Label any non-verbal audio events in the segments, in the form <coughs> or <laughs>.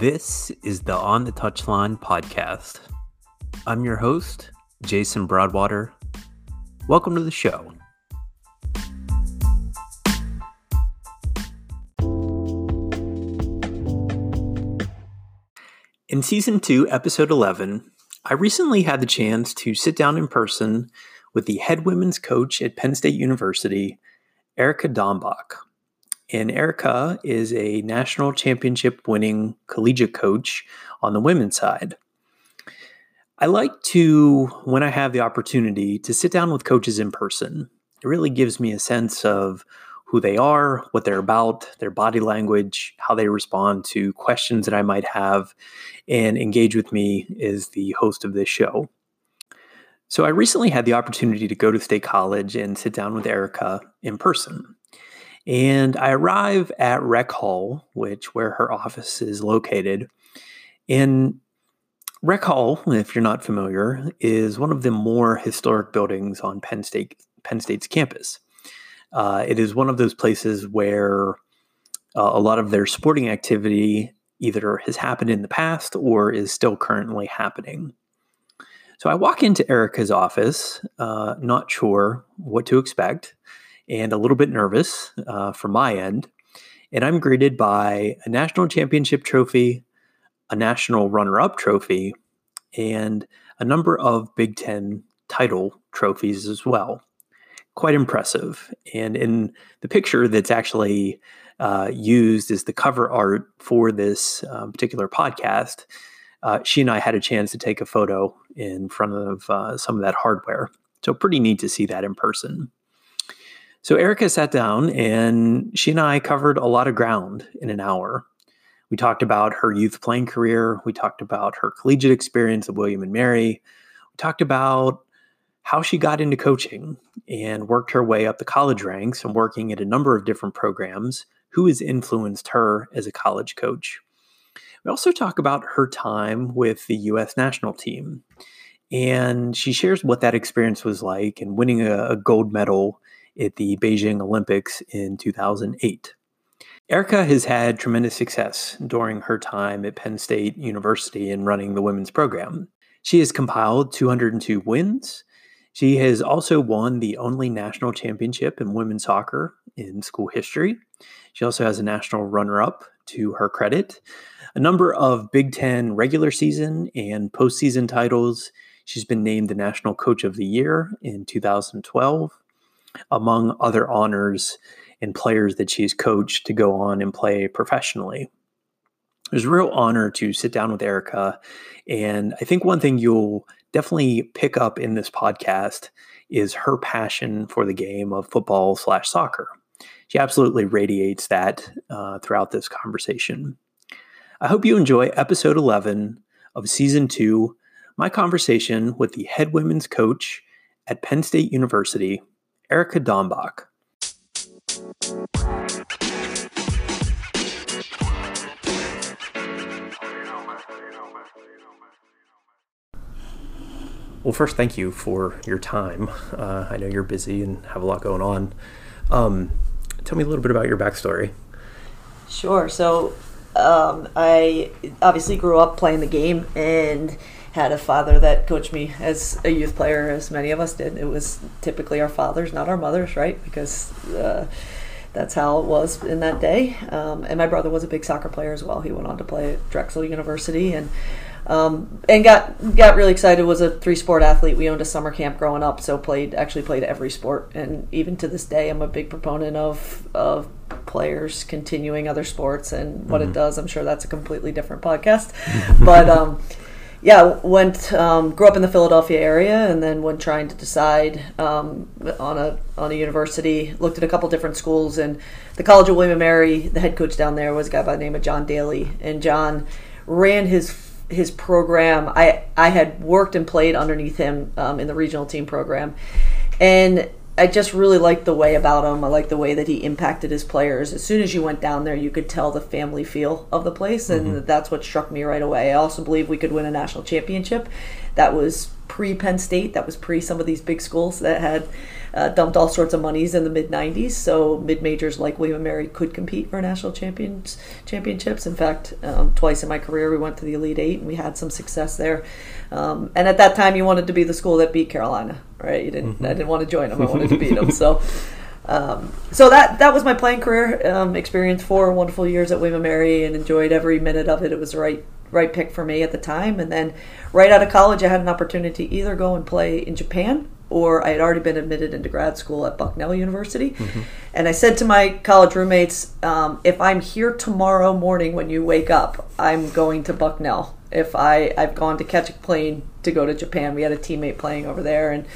This is the On the Touchline podcast. I'm your host, Jason Broadwater. Welcome to the show. In season 2, episode 11, I recently had the chance to sit down in person with the head women's coach at Penn State University, Erica Dambach. And Erica is a national championship winning collegiate coach on the women's side. I like to, when I have the opportunity, to sit down with coaches in person. It really gives me a sense of who they are, what they're about, their body language, how they respond to questions that I might have, and engage with me as the host of this show. So, I recently had the opportunity to go to State College and sit down with Erica in person. And I arrive at Rec Hall, which where her office is located. And Rec Hall, if you're not familiar, is one of the more historic buildings on Penn State Penn State's campus. Uh, it is one of those places where uh, a lot of their sporting activity either has happened in the past or is still currently happening. So I walk into Erica's office, uh, not sure what to expect and a little bit nervous uh, from my end. And I'm greeted by a national championship trophy, a national runner up trophy, and a number of Big Ten title trophies as well. Quite impressive. And in the picture that's actually uh, used as the cover art for this um, particular podcast, uh, she and I had a chance to take a photo in front of uh, some of that hardware. So, pretty neat to see that in person. So Erica sat down and she and I covered a lot of ground in an hour. We talked about her youth playing career. We talked about her collegiate experience at William and Mary. We talked about how she got into coaching and worked her way up the college ranks and working at a number of different programs, who has influenced her as a college coach. We also talk about her time with the U.S. national team. And she shares what that experience was like and winning a, a gold medal at the Beijing Olympics in 2008. Erica has had tremendous success during her time at Penn State University in running the women's program. She has compiled 202 wins. She has also won the only national championship in women's soccer in school history. She also has a national runner up to her credit, a number of Big Ten regular season and postseason titles. She's been named the National Coach of the Year in 2012 among other honors and players that she's coached to go on and play professionally. It was a real honor to sit down with Erica. And I think one thing you'll definitely pick up in this podcast is her passion for the game of football slash soccer. She absolutely radiates that uh, throughout this conversation. I hope you enjoy episode 11 of season two, my conversation with the head women's coach at Penn State University, Erica Dambach. Well, first, thank you for your time. Uh, I know you're busy and have a lot going on. Um, tell me a little bit about your backstory. Sure. So, um, I obviously grew up playing the game and had a father that coached me as a youth player, as many of us did. It was typically our fathers, not our mothers, right? Because uh, that's how it was in that day. Um, and my brother was a big soccer player as well. He went on to play at Drexel University and um, and got got really excited. Was a three sport athlete. We owned a summer camp growing up, so played actually played every sport. And even to this day, I'm a big proponent of of players continuing other sports and what mm-hmm. it does. I'm sure that's a completely different podcast, <laughs> but. Um, yeah, went um, grew up in the Philadelphia area, and then when trying to decide um, on a on a university, looked at a couple different schools, and the College of William and Mary. The head coach down there was a guy by the name of John Daly, and John ran his his program. I I had worked and played underneath him um, in the regional team program, and I just really liked the way about him. I liked the way that he impacted his players. As soon as you went down there, you could tell the family feel of the place, and mm-hmm. that's what struck me right away. I also believe we could win a national championship. That was pre Penn State. That was pre some of these big schools that had uh, dumped all sorts of monies in the mid 90s. So mid majors like William Mary could compete for national champions championships. In fact, um, twice in my career we went to the Elite Eight and we had some success there. Um, and at that time, you wanted to be the school that beat Carolina, right? You didn't. Mm-hmm. I didn't want to join them. I wanted to beat <laughs> them. So. Um, so that that was my playing career um, experience. Four wonderful years at William Mary, and enjoyed every minute of it. It was the right right pick for me at the time. And then right out of college, I had an opportunity to either go and play in Japan or I had already been admitted into grad school at Bucknell University. Mm-hmm. And I said to my college roommates, um, if I'm here tomorrow morning when you wake up, I'm going to Bucknell. If I, I've gone to catch a plane to go to Japan, we had a teammate playing over there. And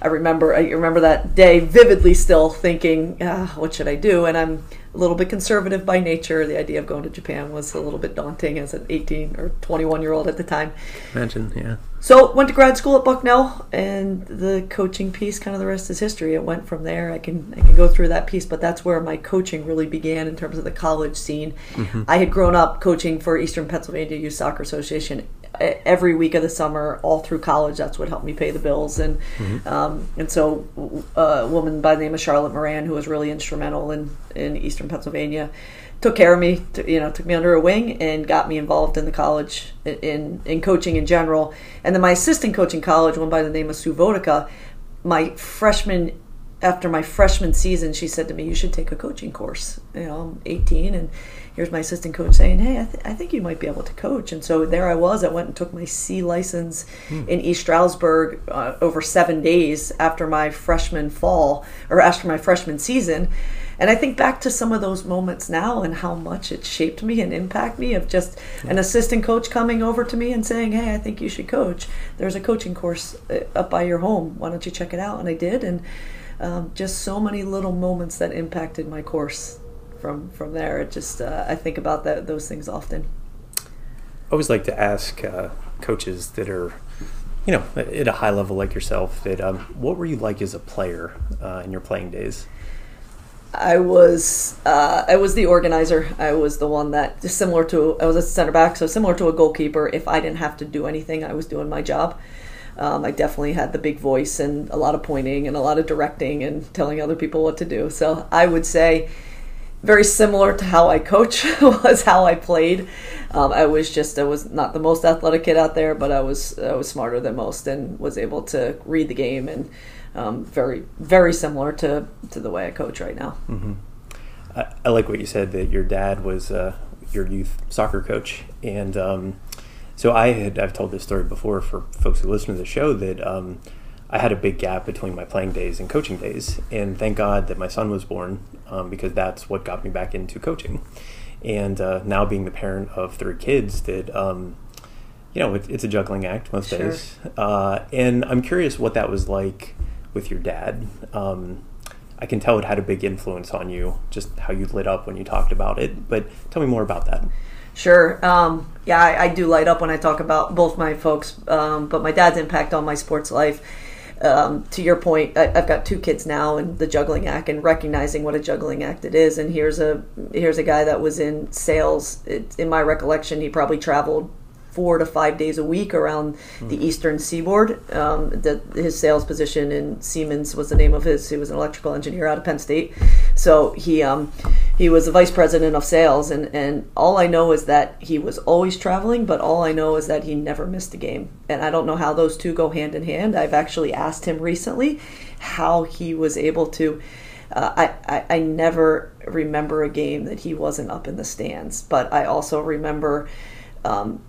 I remember I remember that day vividly still thinking, ah, what should I do? And I'm a little bit conservative by nature. The idea of going to Japan was a little bit daunting as an 18 or 21 year old at the time. Imagine, yeah. So went to grad school at Bucknell, and the coaching piece, kind of the rest is history. It went from there. I can I can go through that piece, but that's where my coaching really began in terms of the college scene. Mm-hmm. I had grown up coaching for Eastern Pennsylvania Youth Soccer Association every week of the summer, all through college. That's what helped me pay the bills, and mm-hmm. um, and so a woman by the name of Charlotte Moran, who was really instrumental in in Eastern Pennsylvania, took care of me. To, you know, took me under her wing and got me involved in the college in in coaching in general. And then my assistant coach in college, one by the name of Sue Vodica, my freshman after my freshman season, she said to me, "You should take a coaching course." You know, I'm 18 and here's my assistant coach saying, "Hey, I, th- I, think you might be able to coach." And so there I was. I went and took my C license hmm. in East Stroudsburg uh, over seven days after my freshman fall or after my freshman season. And I think back to some of those moments now and how much it shaped me and impacted me of just an assistant coach coming over to me and saying, "Hey, I think you should coach. There's a coaching course uh, up by your home. Why don't you check it out?" And I did, and um, just so many little moments that impacted my course from from there. It just uh, I think about that those things often. I always like to ask uh, coaches that are, you know, at a high level like yourself. That um, what were you like as a player uh, in your playing days? I was uh, I was the organizer. I was the one that similar to I was a center back, so similar to a goalkeeper. If I didn't have to do anything, I was doing my job. Um, I definitely had the big voice and a lot of pointing and a lot of directing and telling other people what to do. So I would say very similar to how I coach <laughs> was how I played. Um, I was just I was not the most athletic kid out there, but I was I was smarter than most and was able to read the game and um, very very similar to to the way I coach right now. Mm-hmm. I, I, like what you said that your dad was uh, your youth soccer coach, and um, so I had I've told this story before for folks who listen to the show that um, I had a big gap between my playing days and coaching days, and thank God that my son was born um, because that's what got me back into coaching. And uh, now being the parent of three kids, that um, you know it, it's a juggling act most sure. days. Uh, and I'm curious what that was like with your dad. Um, I can tell it had a big influence on you, just how you lit up when you talked about it. But tell me more about that. Sure. Um, yeah, I, I, do light up when I talk about both my folks, um, but my dad's impact on my sports life um, to your point, I, have got two kids now, and the juggling act, and recognizing what a juggling act it is. And here's a here's a guy that was in sales. It, in my recollection, he probably traveled four to five days a week around mm. the eastern seaboard. Um, the, his sales position in Siemens was the name of his. He was an electrical engineer out of Penn State, so he um, he was the vice president of sales. And and all I know is that he was always traveling, but all I know is that he never missed a game. And I don't know how those two go hand in hand. I've actually asked him recently how he was able to. Uh, I, I, I never remember a game that he wasn't up in the stands, but I also remember um,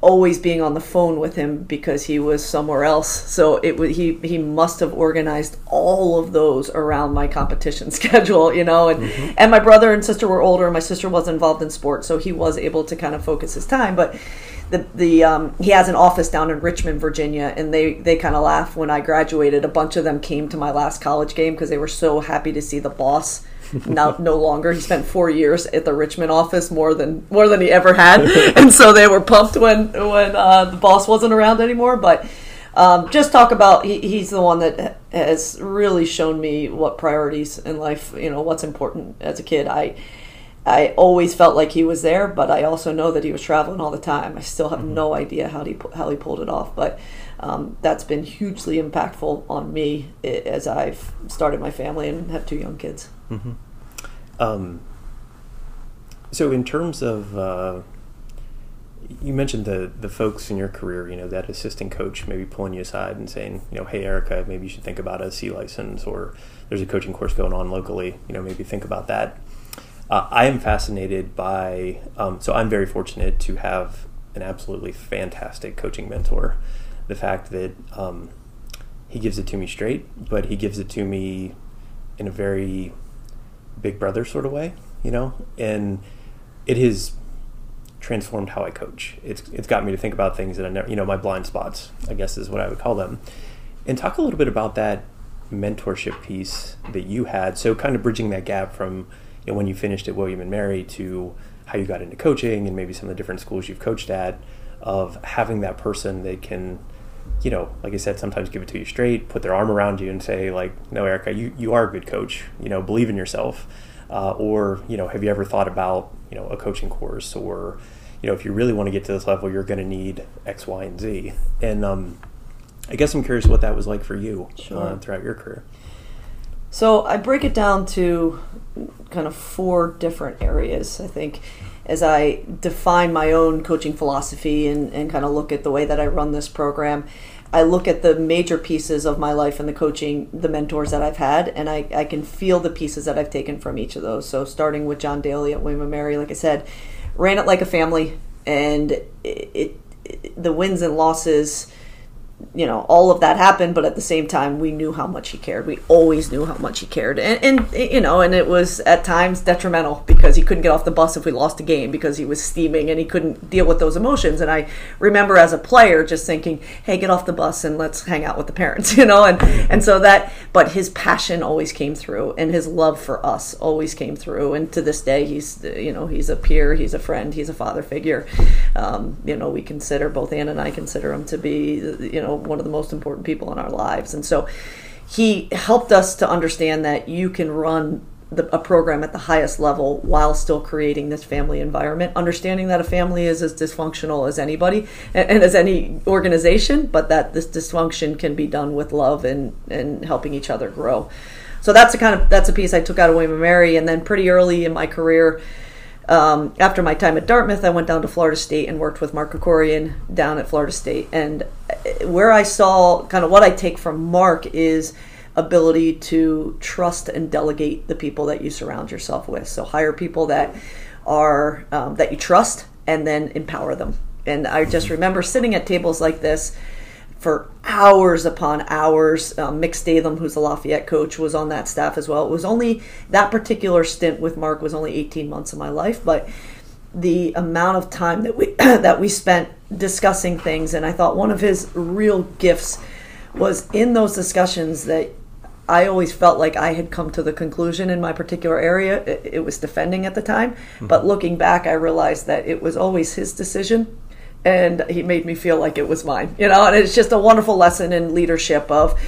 always being on the phone with him because he was somewhere else. So it was he he must have organized all of those around my competition <laughs> schedule, you know. And mm-hmm. and my brother and sister were older. And my sister was involved in sports, so he was able to kind of focus his time. But the the um, he has an office down in Richmond, Virginia, and they they kind of laugh when I graduated. A bunch of them came to my last college game because they were so happy to see the boss now no longer. He spent four years at the Richmond office, more than more than he ever had, <laughs> and so they were pumped when when uh, the boss wasn't around anymore. But um, just talk about he, he's the one that has really shown me what priorities in life. You know what's important as a kid. I. I always felt like he was there, but I also know that he was traveling all the time. I still have mm-hmm. no idea how he how he pulled it off, but um, that's been hugely impactful on me as I've started my family and have two young kids. Mm-hmm. Um, so, in terms of, uh, you mentioned the the folks in your career, you know, that assistant coach maybe pulling you aside and saying, you know, hey, Erica, maybe you should think about a C license, or there's a coaching course going on locally, you know, maybe think about that. Uh, I am fascinated by, um, so I'm very fortunate to have an absolutely fantastic coaching mentor. The fact that um, he gives it to me straight, but he gives it to me in a very big brother sort of way, you know, and it has transformed how I coach. It's it's got me to think about things that I never, you know, my blind spots, I guess is what I would call them. And talk a little bit about that mentorship piece that you had. So kind of bridging that gap from you know, when you finished at William and Mary to how you got into coaching and maybe some of the different schools you've coached at of having that person that can you know like i said sometimes give it to you straight put their arm around you and say like no erica you, you are a good coach. You know believe in yourself. Uh, or you know have you ever thought about you know a coaching course? Or you know if you really want to get to this level you're going to need x y and z. And um, i guess i'm curious what that was like for you sure. uh, throughout your career. So I break it down to kind of four different areas. I think as I define my own coaching philosophy and, and kind of look at the way that I run this program, I look at the major pieces of my life and the coaching, the mentors that I've had, and I, I can feel the pieces that I've taken from each of those. So starting with John Daly at William & Mary, like I said, ran it like a family, and it, it, the wins and losses you know all of that happened but at the same time we knew how much he cared. We always knew how much he cared. And, and you know and it was at times detrimental because he couldn't get off the bus if we lost a game because he was steaming and he couldn't deal with those emotions. And i remember as a player just thinking hey get off the bus and let's hang out with the parents <laughs> you know? And and so that but his passion always came through and his love for us always came through. And to this day he's you know he's a peer he's a friend he's a father figure. Um, you know we consider both ann and i consider him to be you know know one of the most important people in our lives. And so he helped us to understand that you can run the, a program at the highest level while still creating this family environment. Understanding that a family is as dysfunctional as anybody and, and, as any organization but that this dysfunction can be done with love and and helping each other grow. So that's a kind of that's a piece i took out of william and mary. And then pretty early in my career um, after my time at Dartmouth, I went down to Florida State and worked with Mark Krikorian down at Florida State. And uh, where I saw kind of what I take from Mark is ability to trust and delegate the people that you surround yourself with. So hire people that are um, that you trust and then empower them. And I just remember sitting at tables like this for hours upon hours. Um, Mick Statham, who's the Lafayette coach, was on that staff as well. It was only that particular stint with Mark was only 18 months of my life, but the amount of time that we <clears throat> that we spent discussing things, and I thought one of his real gifts was in those discussions that I always felt like I had come to the conclusion in my particular area. It, it was defending at the time, mm-hmm. but looking back, I realized that it was always his decision and he made me feel like it was mine you know and it's just a wonderful lesson in leadership of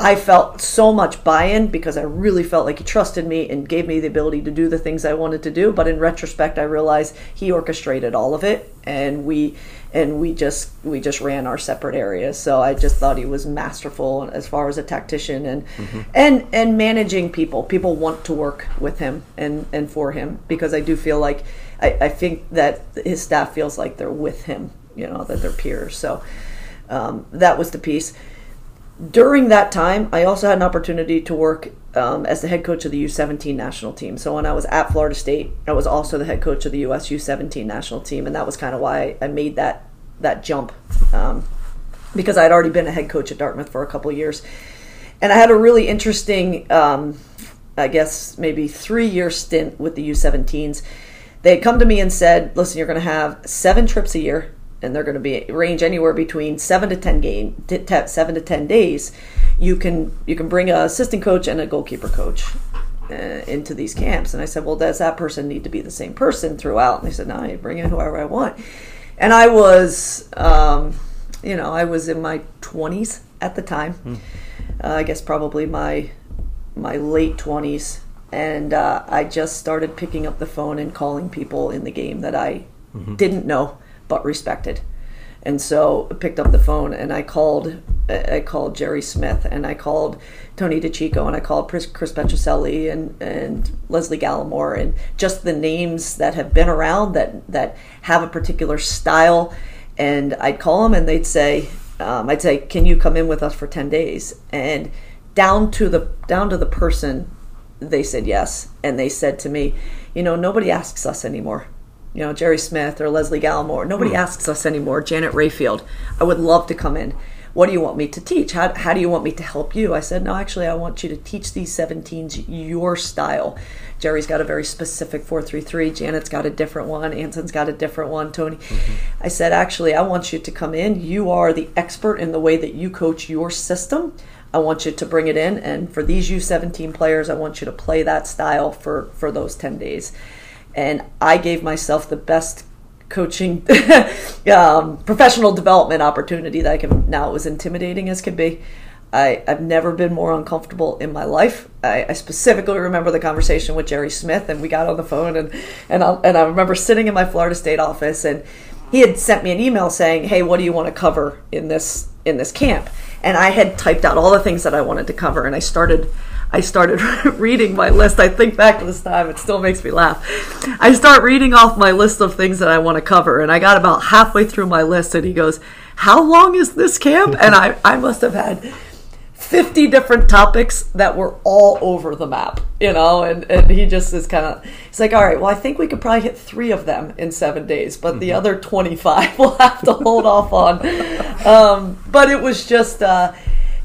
i felt so much buy-in because i really felt like he trusted me and gave me the ability to do the things i wanted to do but in retrospect i realized he orchestrated all of it and we and we just we just ran our separate areas so i just thought he was masterful as far as a tactician and mm-hmm. and and managing people people want to work with him and and for him because i do feel like I, I think that his staff feels like they're with him you know that they're peers. So um, that was the piece. During that time, I also had an opportunity to work um, as the head coach of the U17 national team. So when I was at Florida State, I was also the head coach of the US U17 national team, and that was kind of why I made that that jump um, because I had already been a head coach at Dartmouth for a couple years, and I had a really interesting, um, I guess maybe three year stint with the U17s. They had come to me and said, "Listen, you're going to have seven trips a year and they're going to be range anywhere between seven to ten game, seven to ten days. You can you can bring an assistant coach and a goalkeeper coach uh, into these camps. And I said, well, does that person need to be the same person throughout? And they said, no, you bring in whoever I want. And I was, um, you know, I was in my twenties at the time. Hmm. Uh, I guess probably my my late twenties, and uh, I just started picking up the phone and calling people in the game that I mm-hmm. didn't know but respected. And so I picked up the phone and I called I called Jerry Smith and I called Tony DiCicco and I called Chris, Chris Petrucelli and, and Leslie Gallimore and just the names that have been around that that have a particular style. And I'd call them and they'd say, um, I'd say, "Can you come in with us for ten days?" And down to the down to the person, they said yes, and they said to me, "You know, nobody asks us anymore." You know, Jerry Smith or Leslie Gallimore. Nobody hmm. asks us anymore. Janet Rayfield. I would love to come in what do you want me to teach? How, how do you want me to help you? I said, no, actually, I want you to teach these 17s your style. Jerry's got a very specific 433. Janet's got a different one. Anson's got a different one. Tony. Mm-hmm. I said, actually, I want you to come in. You are the expert in the way that you coach your system. I want you to bring it in. And for these U17 players, I want you to play that style for, for those 10 days. And I gave myself the best coaching <laughs> um, professional development opportunity that I can now it was intimidating as could be. I, I've never been more uncomfortable in my life. I, I, specifically remember the conversation with Jerry Smith, and we got on the phone, and and I, and I remember sitting in my Florida State office, and he had sent me an email saying, "Hey, what do you want to cover in this in this camp?" And I had typed out all the things that I wanted to cover, and I started I started <laughs> reading my list. I think back to this time, it still makes me laugh. I start reading off my list of things that I want to cover, and I got about halfway through my list, and he goes, How long is this camp? And I, I must have had 50 different topics that were all over the map, you know, and, and he just is kind of, he's like, all right, well, I think we could probably hit three of them in seven days, but mm-hmm. the other 25 <laughs> we'll have to hold off on. Um, but it was just, uh,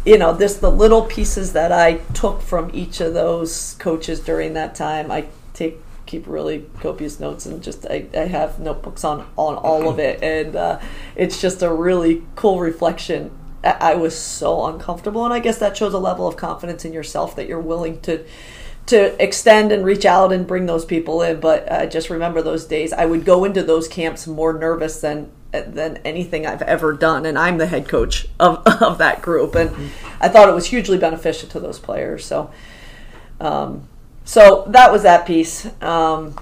you know, this the little pieces that I took from each of those coaches during that time. I take keep really copious notes and just I, I have notebooks on on all of it, and uh, it's just a really cool reflection. I, was so uncomfortable, and I guess that shows a level of confidence in yourself that you're willing to to extend and reach out and bring those people in. But I just remember those days. I would go into those camps more nervous than than anything I've ever done, and I'm the head coach of, <laughs> of that group, and I thought it was hugely beneficial to those players. So, um, so that was that piece, um,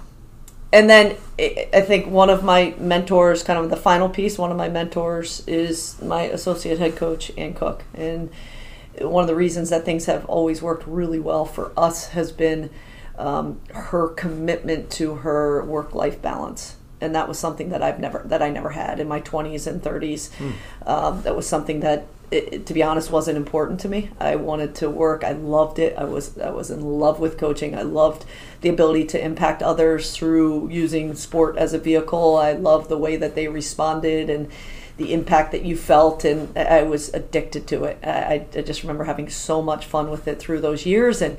and then I think one of my mentors, kind of the final piece, one of my mentors is my associate head coach Ann Cook, and one of the reasons that things have always worked really well for us has been um, her commitment to her work life balance and that was something that I've never that I never had in my 20s and 30s. Mm. Um, that was something that, it, to be honest, wasn't important to me. I wanted to work. I loved it. I was I was in love with coaching. I loved the ability to impact others through using sport as a vehicle. I loved the way that they responded and the impact that you felt, and I was addicted to it. I, I just remember having so much fun with it through those years and.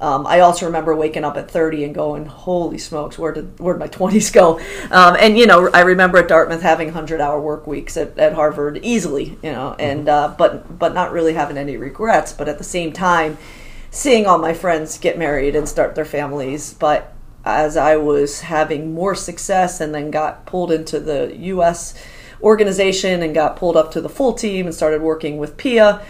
Um, I also remember waking up at 30 and going, "Holy smokes, where did where did my <laughs> 20s go?" Um, and you know, I remember at Dartmouth having 100-hour work weeks at, at Harvard easily, you know, and mm-hmm. uh, but but not really having any regrets. But at the same time, seeing all my friends get married and start their families, but as I was having more success and then got pulled into the U.S. organization and got pulled up to the full team and started working with Pia.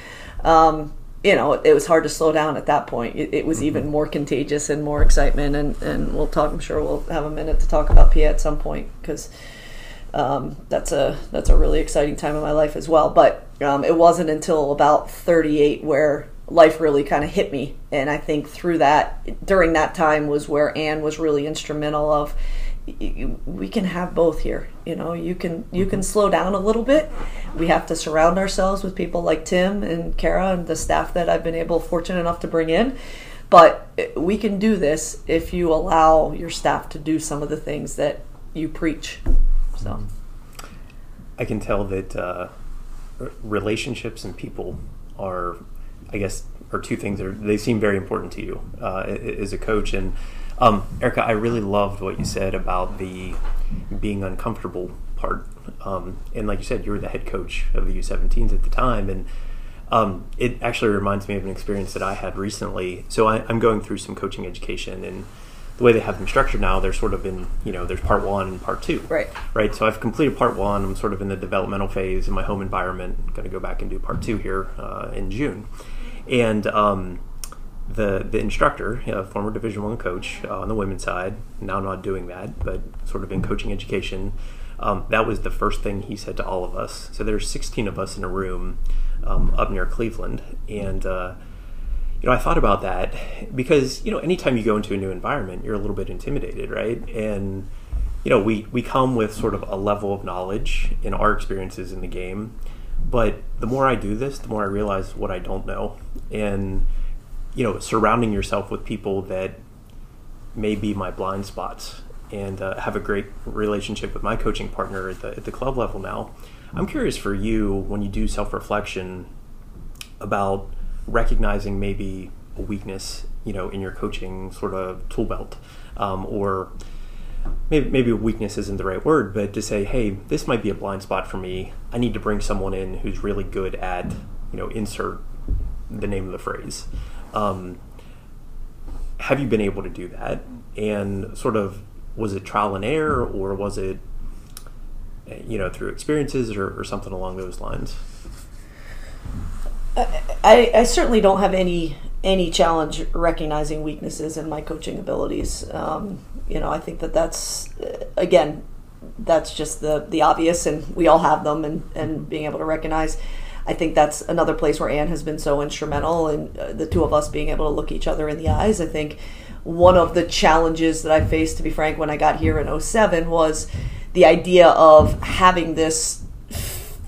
Um, you know, it was hard to slow down at that point. It, it was mm-hmm. even more contagious and more excitement. And, and we'll talk. I'm sure we'll have a minute to talk about Pia at some point because um, that's a that's a really exciting time in my life as well. But um, it wasn't until about 38 where life really kind of hit me. And I think through that, during that time, was where Ann was really instrumental of we can have both here you know? You can you can mm-hmm. slow down a little bit. We have to surround ourselves with people like tim and kara and the staff that i've been able fortunate enough to bring in. But we can do this if you allow your staff to do some of the things that you preach. So. Mm-hmm. i can tell that uh, relationships and people are i guess are two things that are, they seem very important to you uh, as a coach. And um, Erica, I really loved what you said about the being uncomfortable part. Um, and like you said, you were the head coach of the U17s at the time, and um, it actually reminds me of an experience that I had recently. So I, am going through some coaching education, and the way they have them structured now, they're sort of in you know there's part one and part two. Right. Right. So I've completed part one. I'm sort of in the developmental phase in my home environment. Going to go back and do part two here uh, in June, and um, the the instructor, a former Division One coach uh, on the women's side, now not doing that, but sort of in coaching education, um, that was the first thing he said to all of us. So there's 16 of us in a room um, up near Cleveland, and uh, you know I thought about that because you know anytime you go into a new environment, you're a little bit intimidated, right? And you know we we come with sort of a level of knowledge in our experiences in the game, but the more I do this, the more I realize what I don't know, and you know surrounding yourself with people that may be my blind spots and uh, have a great relationship with my coaching partner at the, at the club level now. I'm curious for you when you do self reflection about recognizing maybe a weakness, you know, in your coaching sort of tool belt, um, or maybe maybe weakness isn't the right word, but to say, hey, this might be a blind spot for me. I need to bring someone in who's really good at, you know, insert the name of the phrase. Um, have you been able to do that? And sort of was it trial and error or was it you know through experiences or, or something along those lines? I, I certainly don't have any any challenge recognizing weaknesses in my coaching abilities. Um, you know i think that that's again that's just the the obvious and we all have them and and being able to recognize I think that's another place where Ann has been so instrumental in uh, the two of us being able to look each other in the eyes. I think one of the challenges that I faced, to be frank, when I got here in 07 was the idea of having this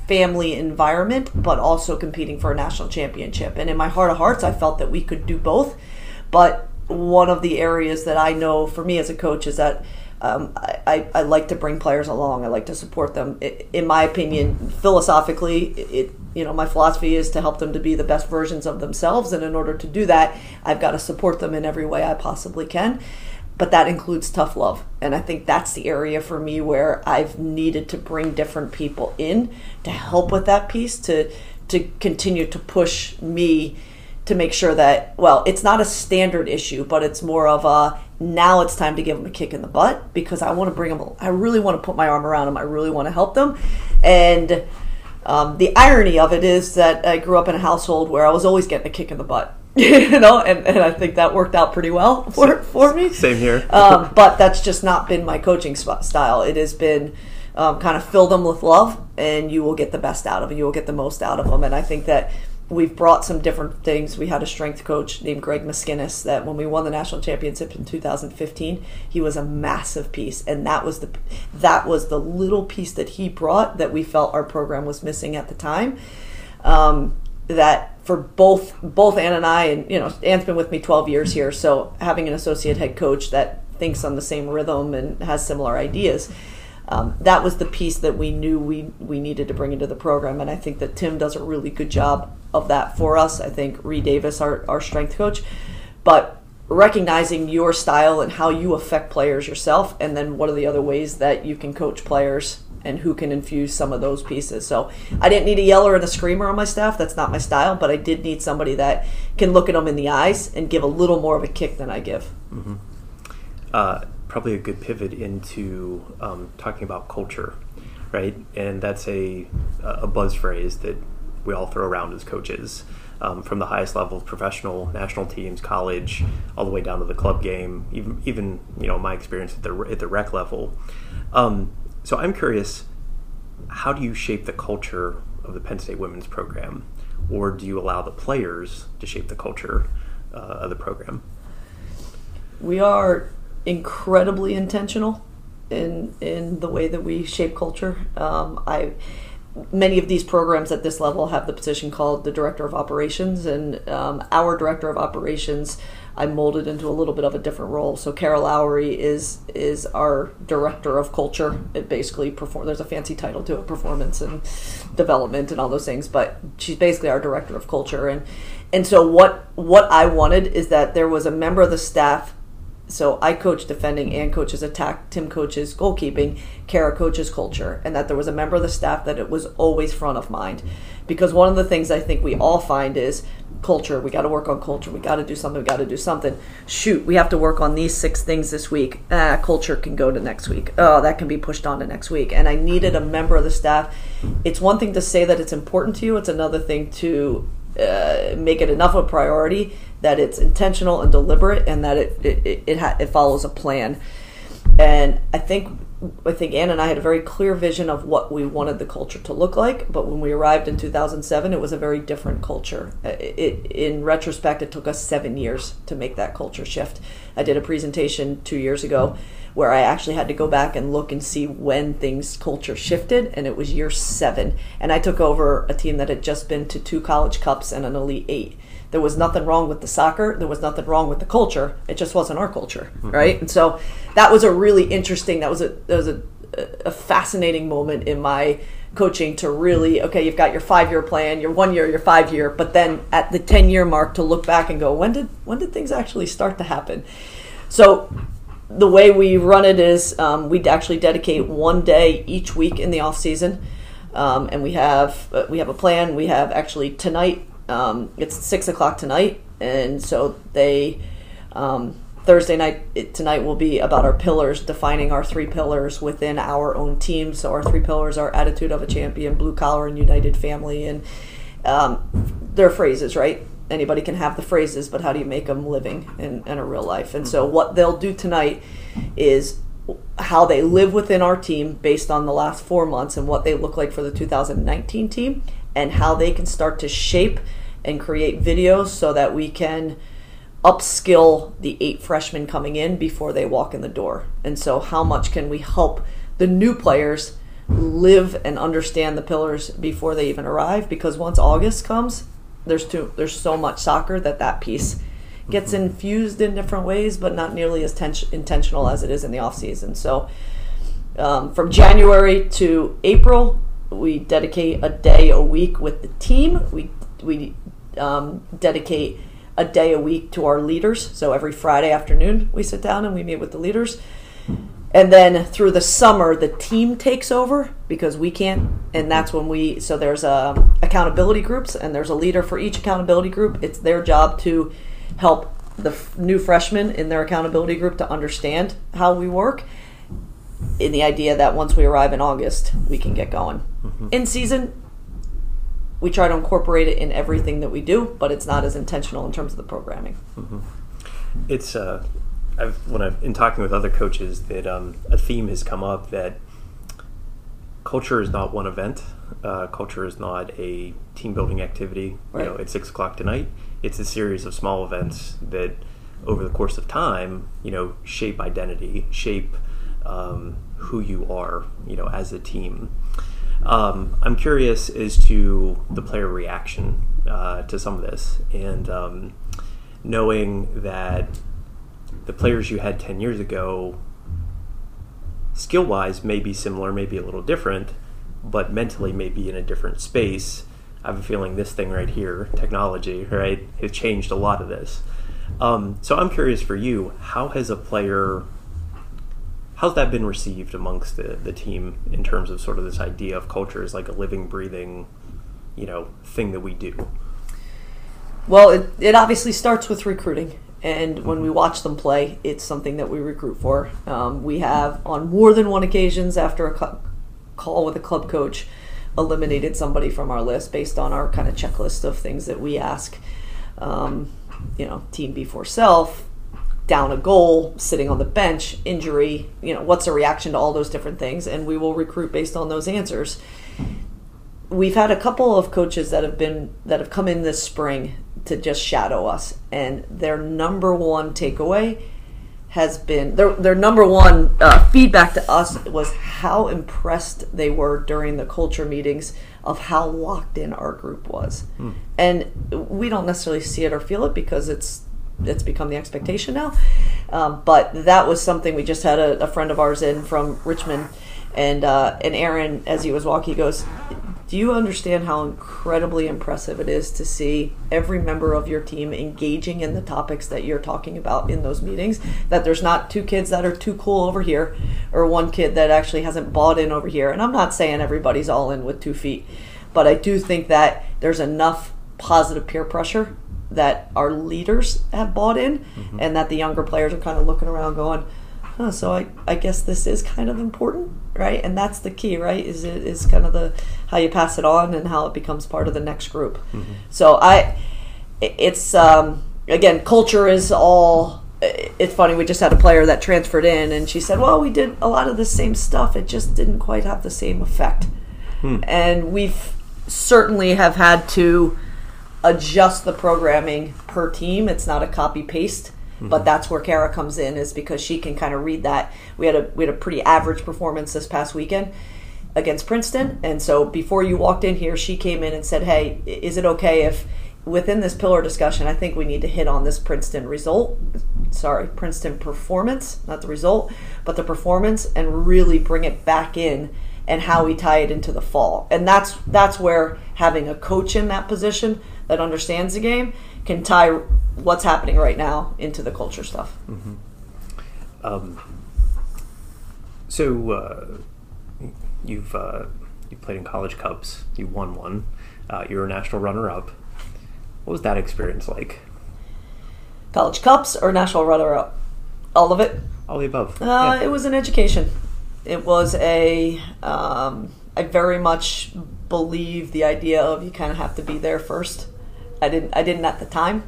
family environment, but also competing for a national championship. And in my heart of hearts, I felt that we could do both. But one of the areas that I know for me as a coach is that um, I, I, like to bring players along. I like to support them. In my opinion, philosophically, it you know my philosophy is to help them to be the best versions of themselves, and in order to do that, I've got to support them in every way I possibly can. But that includes tough love, and I think that's the area for me where I've needed to bring different people in to help with that piece to to continue to push me to make sure that well it's not a standard issue but it's more of a now it's time to give them a kick in the butt because i want to bring them i really want to put my arm around them i really want to help them. And um, the irony of it is that i grew up in a household where i was always getting a kick in the butt <laughs> you know and, and i think that worked out pretty well for, for me. same here. Um, <laughs> but that's just not been my coaching style. It has been um, kind of fill them with love and you will get the best out of them you will get the most out of them and i think that we've brought some different things. We had a strength coach named Greg Miskinnis that when we won the national championship in 2015, he was a massive piece, and that was the that was the little piece that he brought that we felt our program was missing at the time. Um, that for both both Ann and I, and you know, Ann's been with me 12 years here, so having an associate head coach that thinks on the same rhythm and has similar ideas um, that was the piece that we knew we, we needed to bring into the program. And I think that Tim does a really good job of that for us. I think Ree Davis, our, our strength coach, but recognizing your style and how you affect players yourself, and then what are the other ways that you can coach players and who can infuse some of those pieces. So I didn't need a yeller and a screamer on my staff. That's not my style, but I did need somebody that can look at them in the eyes and give a little more of a kick than I give. Mm-hmm. Uh, probably a good pivot into um, talking about culture, right? And that's a a buzz phrase that we all throw around as coaches, um, from the highest level of professional, national teams, college, all the way down to the club game. Even even you know my experience at the at the rec level. Um, so I'm curious, how do you shape the culture of the Penn State women's program, or do you allow the players to shape the culture uh, of the program? We are incredibly intentional in in the way that we shape culture. Um, I many of these programs at this level have the position called the director of operations, and um, our director of operations. I molded into a little bit of a different role. So Kara Lowry is is our director of culture. It basically perform. There's a fancy title to it, performance and development and all those things. But she's basically our director of culture. And and so what what I wanted is that there was a member of the staff so I coach defending and coaches attack, Tim coaches goalkeeping, Kara coaches culture, and that there was a member of the staff that it was always front of mind. Because one of the things I think we all find is culture. We got to work on culture. We got to do something. We got to do something. Shoot, we have to work on these six things this week. Ah, culture can go to next week. Oh, that can be pushed on to next week. And I needed a member of the staff. It's one thing to say that it's important to you. It's another thing to uh, make it enough of a priority that it's intentional and deliberate and that it it it, ha- it follows a plan and i think I think Ann and I had a very clear vision of what we wanted the culture to look like. But when we arrived in 2007, it was a very different culture. Uh, it, it, in retrospect, it took us seven years to make that culture shift. I did a presentation two years ago where I actually had to go back and look and see when things culture shifted, and it was year seven. And I took over a team that had just been to two college cups and an elite eight there was nothing wrong with the soccer. There was nothing wrong with the culture. It just wasn't our culture mm-hmm. right? And so that was a really interesting that was a that was a, a fascinating moment in my coaching to really okay you've got your five year plan your one year your five year but then at the 10 year mark to look back and go when did when did things actually start to happen? So the way we run it is um, we actually dedicate one day each week in the off season. Um, and we have uh, we have a plan. We have actually tonight um, it's six o'clock tonight, and so they um, Thursday night it, tonight will be about our pillars, defining our three pillars within our own team. So our three pillars are attitude of a champion, blue collar, and united family, and um, they're phrases, right? Anybody can have the phrases, but how do you make them living in, in a real life? And so what they'll do tonight is how they live within our team based on the last four months and what they look like for the 2019 team and how they can start to shape and create videos so that we can upskill the eight freshmen coming in before they walk in the door. And so, how much can we help the new players live and understand the pillars before they even arrive? Because once August comes, there's too there's so much soccer that that piece gets mm-hmm. infused in different ways, but not nearly as ten- intentional as it is in the off season. So, um, from January to April, we dedicate a day a week with the team. We we um, dedicate a day a week to our leaders. So every Friday afternoon we sit down and we meet with the leaders. And then through the summer, the team takes over because we can't, and that's when we. So there's a accountability groups, and there's a leader for each accountability group. It's their job to help the f- new freshmen in their accountability group to understand how we work in the idea that once we arrive in August, we can get going. Mm-hmm. In season, we try to incorporate it in everything that we do, but it's not as intentional in terms of the programming. Mm-hmm. It's uh, I've when I've in talking with other coaches that um, a theme has come up that culture is not one event. Uh, culture is not a team building activity. Right. You know, at six o'clock tonight. It's a series of small events that, over the course of time, you know, shape identity, shape um, who you are, you know, as a team. Um, I'm curious as to the player reaction uh, to some of this, and um, knowing that the players you had 10 years ago, skill wise, may be similar, maybe a little different, but mentally, may be in a different space. I have a feeling this thing right here, technology, right, has changed a lot of this. Um, so I'm curious for you, how has a player how's that been received amongst the, the team in terms of sort of this idea of culture as like a living, breathing, you know, thing that we do? Well, it, it obviously starts with recruiting. And when we watch them play, it's something that we recruit for. Um, we have, on more than one occasions, after a call with a club coach, eliminated somebody from our list based on our kind of checklist of things that we ask. Um, you know, team before self, down a goal, sitting on the bench, injury, you know, what's a reaction to all those different things, and we will recruit based on those answers. We've had a couple of coaches that have been that have come in this spring to just shadow us, and their number one takeaway has been their their number one uh, feedback to us was how impressed they were during the culture meetings of how locked in our group was, hmm. and we don't necessarily see it or feel it because it's it's become the expectation now. Um, but that was something we just had a, a, friend of ours in from Richmond, and uh, and Aaron, as he was walking, he goes, "Do you understand how incredibly impressive it is to see every member of your team engaging in the topics that you're talking about in those meetings? That there's not two kids that are too cool over here, or one kid that actually hasn't bought in over here. And I'm not saying everybody's all in with two feet, but I do think that there's enough positive peer pressure that our leaders have bought in mm-hmm. and that the younger players are kind of looking around going huh, so I, I guess this is kind of important right and that's the key right is it is kind of the how you pass it on and how it becomes part of the next group mm-hmm. so i it's um, again culture is all it's funny. We just had a player that transferred in, and she said, "Well, we did a lot of the same stuff. It just didn't quite have the same effect." And we've certainly have had to adjust the programming per team. It's not a copy paste, but mm-hmm. that's where Kara comes in, is because she can kind of read that. We had a we had a pretty average performance this past weekend against Princeton, and so before you walked in here, she came in and said, "Hey, is it okay if within this pillar discussion, I think we need to hit on this Princeton result, sorry, Princeton performance, not the result, but the performance, and really bring it back in." and how we tie it into the fall. And that's that's where having a coach in that position that understands the game can tie what's happening right now into the culture stuff. Um, so uh, you've uh, you played in college cups. You won one. Uh, you were a national runner-up. What was that experience like? College Cups or national runner up? All of it. All the above. Uh, Yeah. It was an education. It was a. Um, I very much believe the idea of you kind of have to be there first. I didn't. I didn't at the time.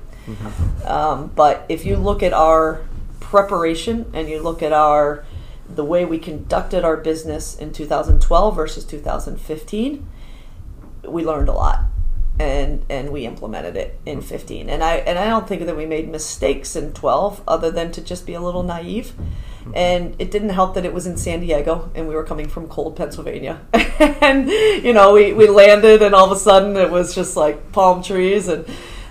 Um, but if you look at our preparation and you look at our the way we conducted our business in 2012 versus 2015, we learned a lot and and we implemented it in 15 and i and i don't think that we made mistakes in 12 other than to just be a little naive and it didn't help that it was in san diego and we were coming from cold pennsylvania. <laughs> And you know we, we landed and all of a sudden it was just like palm trees and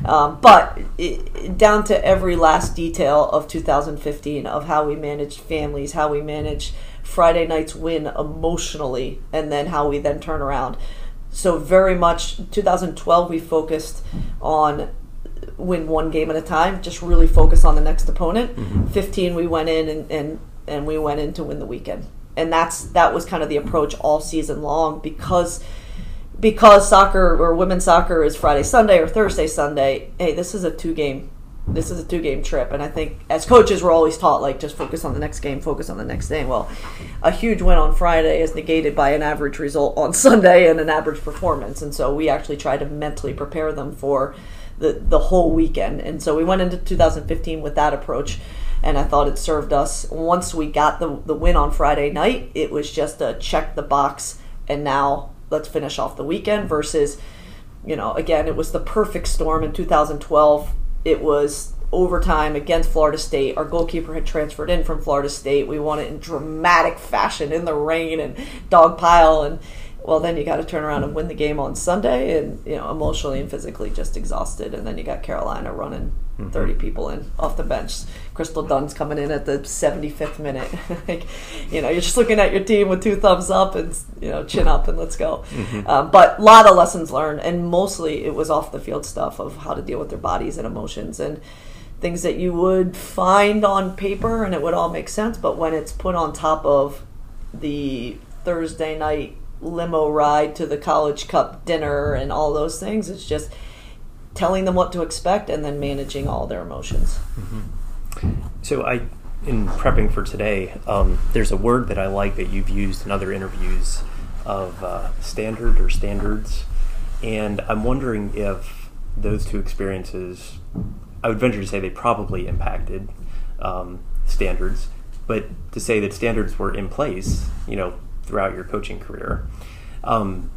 um, but it, down to every last detail of 2015 of how we managed families how we managed friday night's win emotionally and then how we then turn around. So very much 2012 we focused on win one game at a time just really focus on the next opponent. Mm-hmm. 15 we went in and, and and we went in to win the weekend. And that's that was kind of the approach all season long because because soccer or women's soccer is Friday Sunday or Thursday Sunday. Hey this is a two game this is a two game trip. And I think as coaches we're always taught like just focus on the next game focus on the next day well a huge win on Friday is negated by an average result on <laughs> Sunday and an average performance. And so we actually try to mentally prepare them for the the whole weekend and so we went into 2015 with that approach and I thought it served us once we got the the win on Friday night it was just a check the box and now let's finish off the weekend versus you know again it was the perfect storm in 2012 it was overtime against Florida State. Our goalkeeper had transferred in from Florida State. We won it in dramatic fashion in the rain and dog pile and well then you got to turn around and win the game on Sunday and you know emotionally and physically just exhausted and then you got Carolina running 30 people in off the bench. Crystal Dunn's coming in at the 75th minute. <laughs> like, you know, you're just looking at your team with two thumbs up and you know, chin up and let's go. Um, but a lot of lessons learned, and mostly it was off the field stuff of how to deal with their bodies and emotions and things that you would find on paper and it would all make sense. But when it's put on top of the Thursday night limo ride to the college cup dinner and all those things, it's just telling them what to expect and then managing all their emotions. So I, in prepping for today, um, there's a word that I like that you've used in other interviews of uh, standard or standards, and I'm wondering if those two experiences, I would venture to say they probably impacted um, standards, but to say that standards were in place, you know, throughout your coaching career. Um,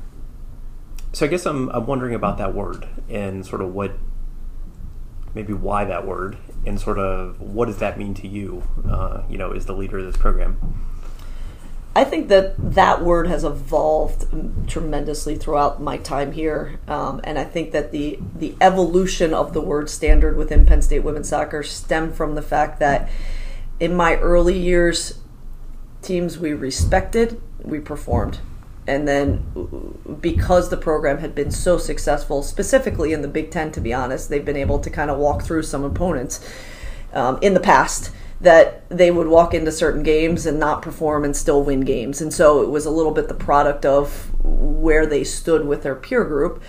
so I guess I'm, I'm wondering about that word and sort of what maybe why that word and sort of what does that mean to you uh, you know as the leader of this program I think that that word has evolved tremendously throughout my time here, um, and I think that the the evolution of the word standard within Penn State women's soccer stemmed from the fact that in my early years, teams we respected, we performed, and then because the program had been so successful, specifically in the Big Ten, to be honest, they've been able to kind of walk through some opponents um, in the past that they would walk into certain games and not perform and still win games. And so it was a little bit the product of where they stood with their peer group.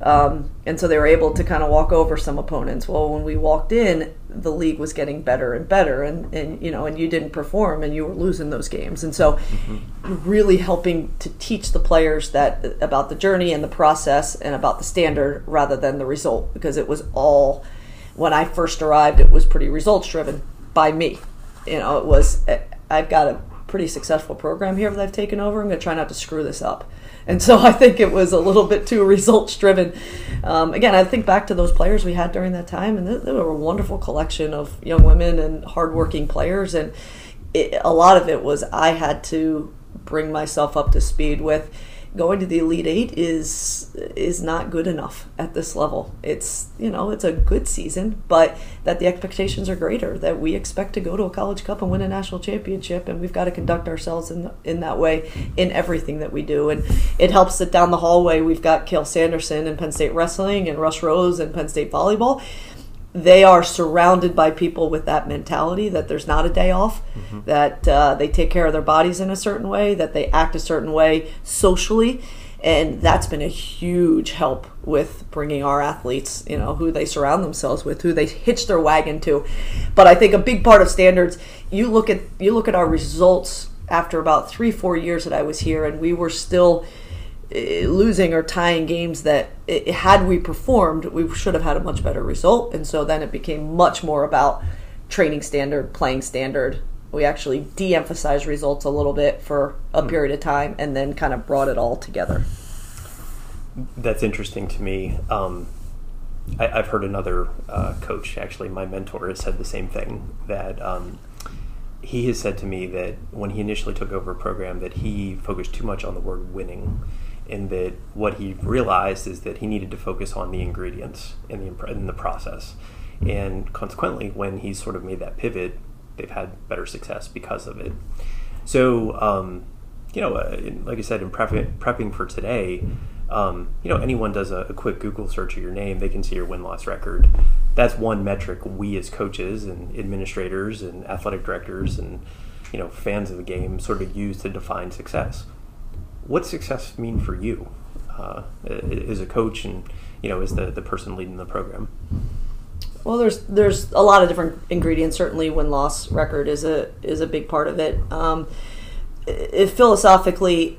Um, and so they were able to kind of walk over some opponents. Well, when we walked in, the league was getting better and better, and, and you know, and you didn't perform, and you were losing those games. And so, really helping to teach the players that about the journey and the process, and about the standard rather than the result, because it was all when I first arrived, it was pretty results driven. by me. You know, it was I've got a pretty successful program here that I've taken over. I'm going to try not to screw this up. And so I think it was a little bit too results driven. Um, again, I think back to those players we had during that time, and they, they were a wonderful collection of young women and hardworking players. And it, a lot of it was I had to bring myself up to speed with going to the elite eight is is not good enough at this level. It's you know it's a good season, but that the expectations are greater. That we expect to go to a college cup and win a national championship, and we've got to conduct ourselves in in that way in everything that we do. And it helps that down the hallway we've got Cael Sanderson and Penn State wrestling and Russ Rose and Penn State volleyball they are surrounded by people with that mentality that there's not a day off, mm-hmm. that uh, they take care of their bodies in a certain way, that they act a certain way socially. And that's been a huge help with bringing our athletes, you know, who they surround themselves with, who they hitch their wagon to. But I think a big part of standards, you look at you look at our results after about three, four years that I was here, and we were still losing or tying games that it, had we performed, we should have had a much better result. And so then it became much more about training standard, playing standard. We actually de emphasized results a little bit for a hmm. period of time and then kind of brought it all together. That's interesting to me. Um, I, have heard another uh, coach, actually, my mentor, has said the same thing that um, he has said to me that when he initially took over a program that he focused too much on the word winning in that what he realized is that he needed to focus on the ingredients in the in the process, and consequently, when he's sort of made that pivot, they've had better success because of it. So, um, you know, uh, like I said, in prepping, prepping for today, um, you know, anyone does a, a, quick Google search of your name, they can see your win loss record. That's one metric we as coaches and administrators and athletic directors and you know fans of the game sort of use to define success what success mean for you uh, as a coach and you know as the, the person leading the program? Well, there's there's a lot of different ingredients. Certainly, win loss record is a is a big part of it. Um, philosophically,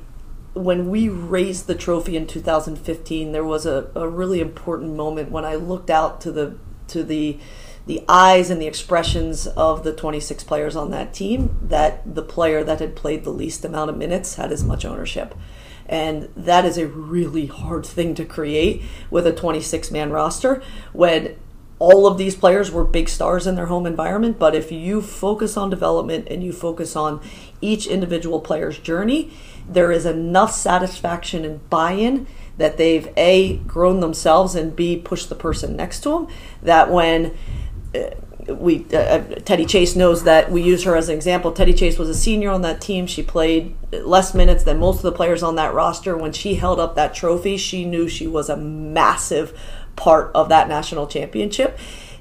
when we raised the trophy in 2015, there was a, a really important moment when I looked out to the to the the eyes and the expressions of the 26 players on that team that the player that had played the least amount of minutes had as much ownership. And that is a really hard thing to create with a 26 man roster when all of these players were big stars in their home environment. But if you focus on development and you focus on each individual player's journey, there is enough satisfaction and buy in that they've A, grown themselves and B, pushed the person next to them. That when we uh, uh, Teddy Chase knows that we use her as an example. Teddy Chase was a senior on that team. She played less minutes than most of the players on that roster. When she held up that trophy, she knew she was a massive part of that national championship.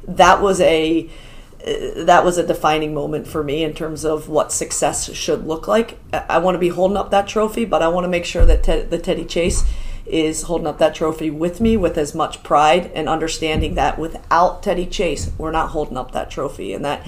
That was a uh, that was a defining moment for me in terms of what success should look like. I, want to be holding up that trophy, but I want to make sure that the Teddy Chase is holding up that trophy with me with as much pride and understanding that without Teddy Chase, we're not holding up that trophy. And that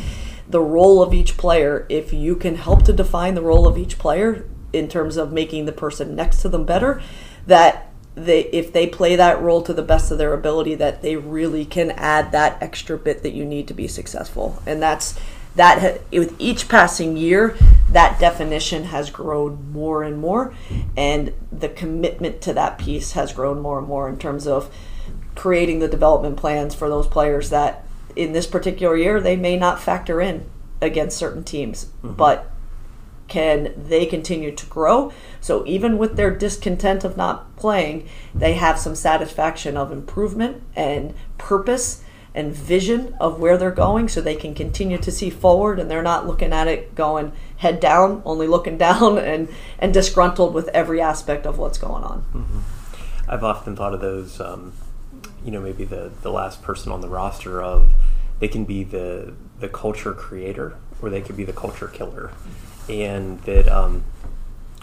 the role of each player, if you can help to define the role of each player in terms of making the person next to them better, that they if they play that role to the best of their ability that they really can add that extra bit that you need to be successful and that's that with each passing year that definition has grown more and more and the commitment to that piece has grown more and more in terms of creating the development plans for those players that in this particular year they may not factor in against certain teams mm-hmm. but can they continue to grow so even with their discontent of not playing they have some satisfaction of improvement and purpose and vision of where they're going so they can continue to see forward and they're not looking at it going head down, only looking <laughs> down and, and disgruntled with every aspect of what's going on. Mm-hmm. I've often thought of those, um, you know, maybe the, the last person on the roster of they can be the, the culture creator or they could be the culture killer. And that um,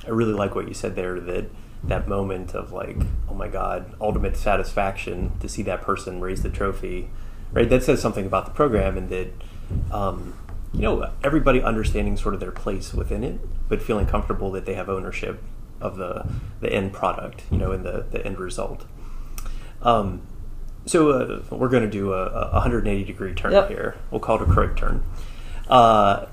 I really like what you said there that that moment of like, oh my God, ultimate satisfaction to see that person raise the trophy right? That says something about the program and that, um, you know, everybody understanding sort of their place within it, but feeling comfortable that they have ownership of the the end product, you know, and the the end result. Um, so uh, we're going to do a, a, 180 degree turn yep. here. We'll call it a Cruyff turn. Uh,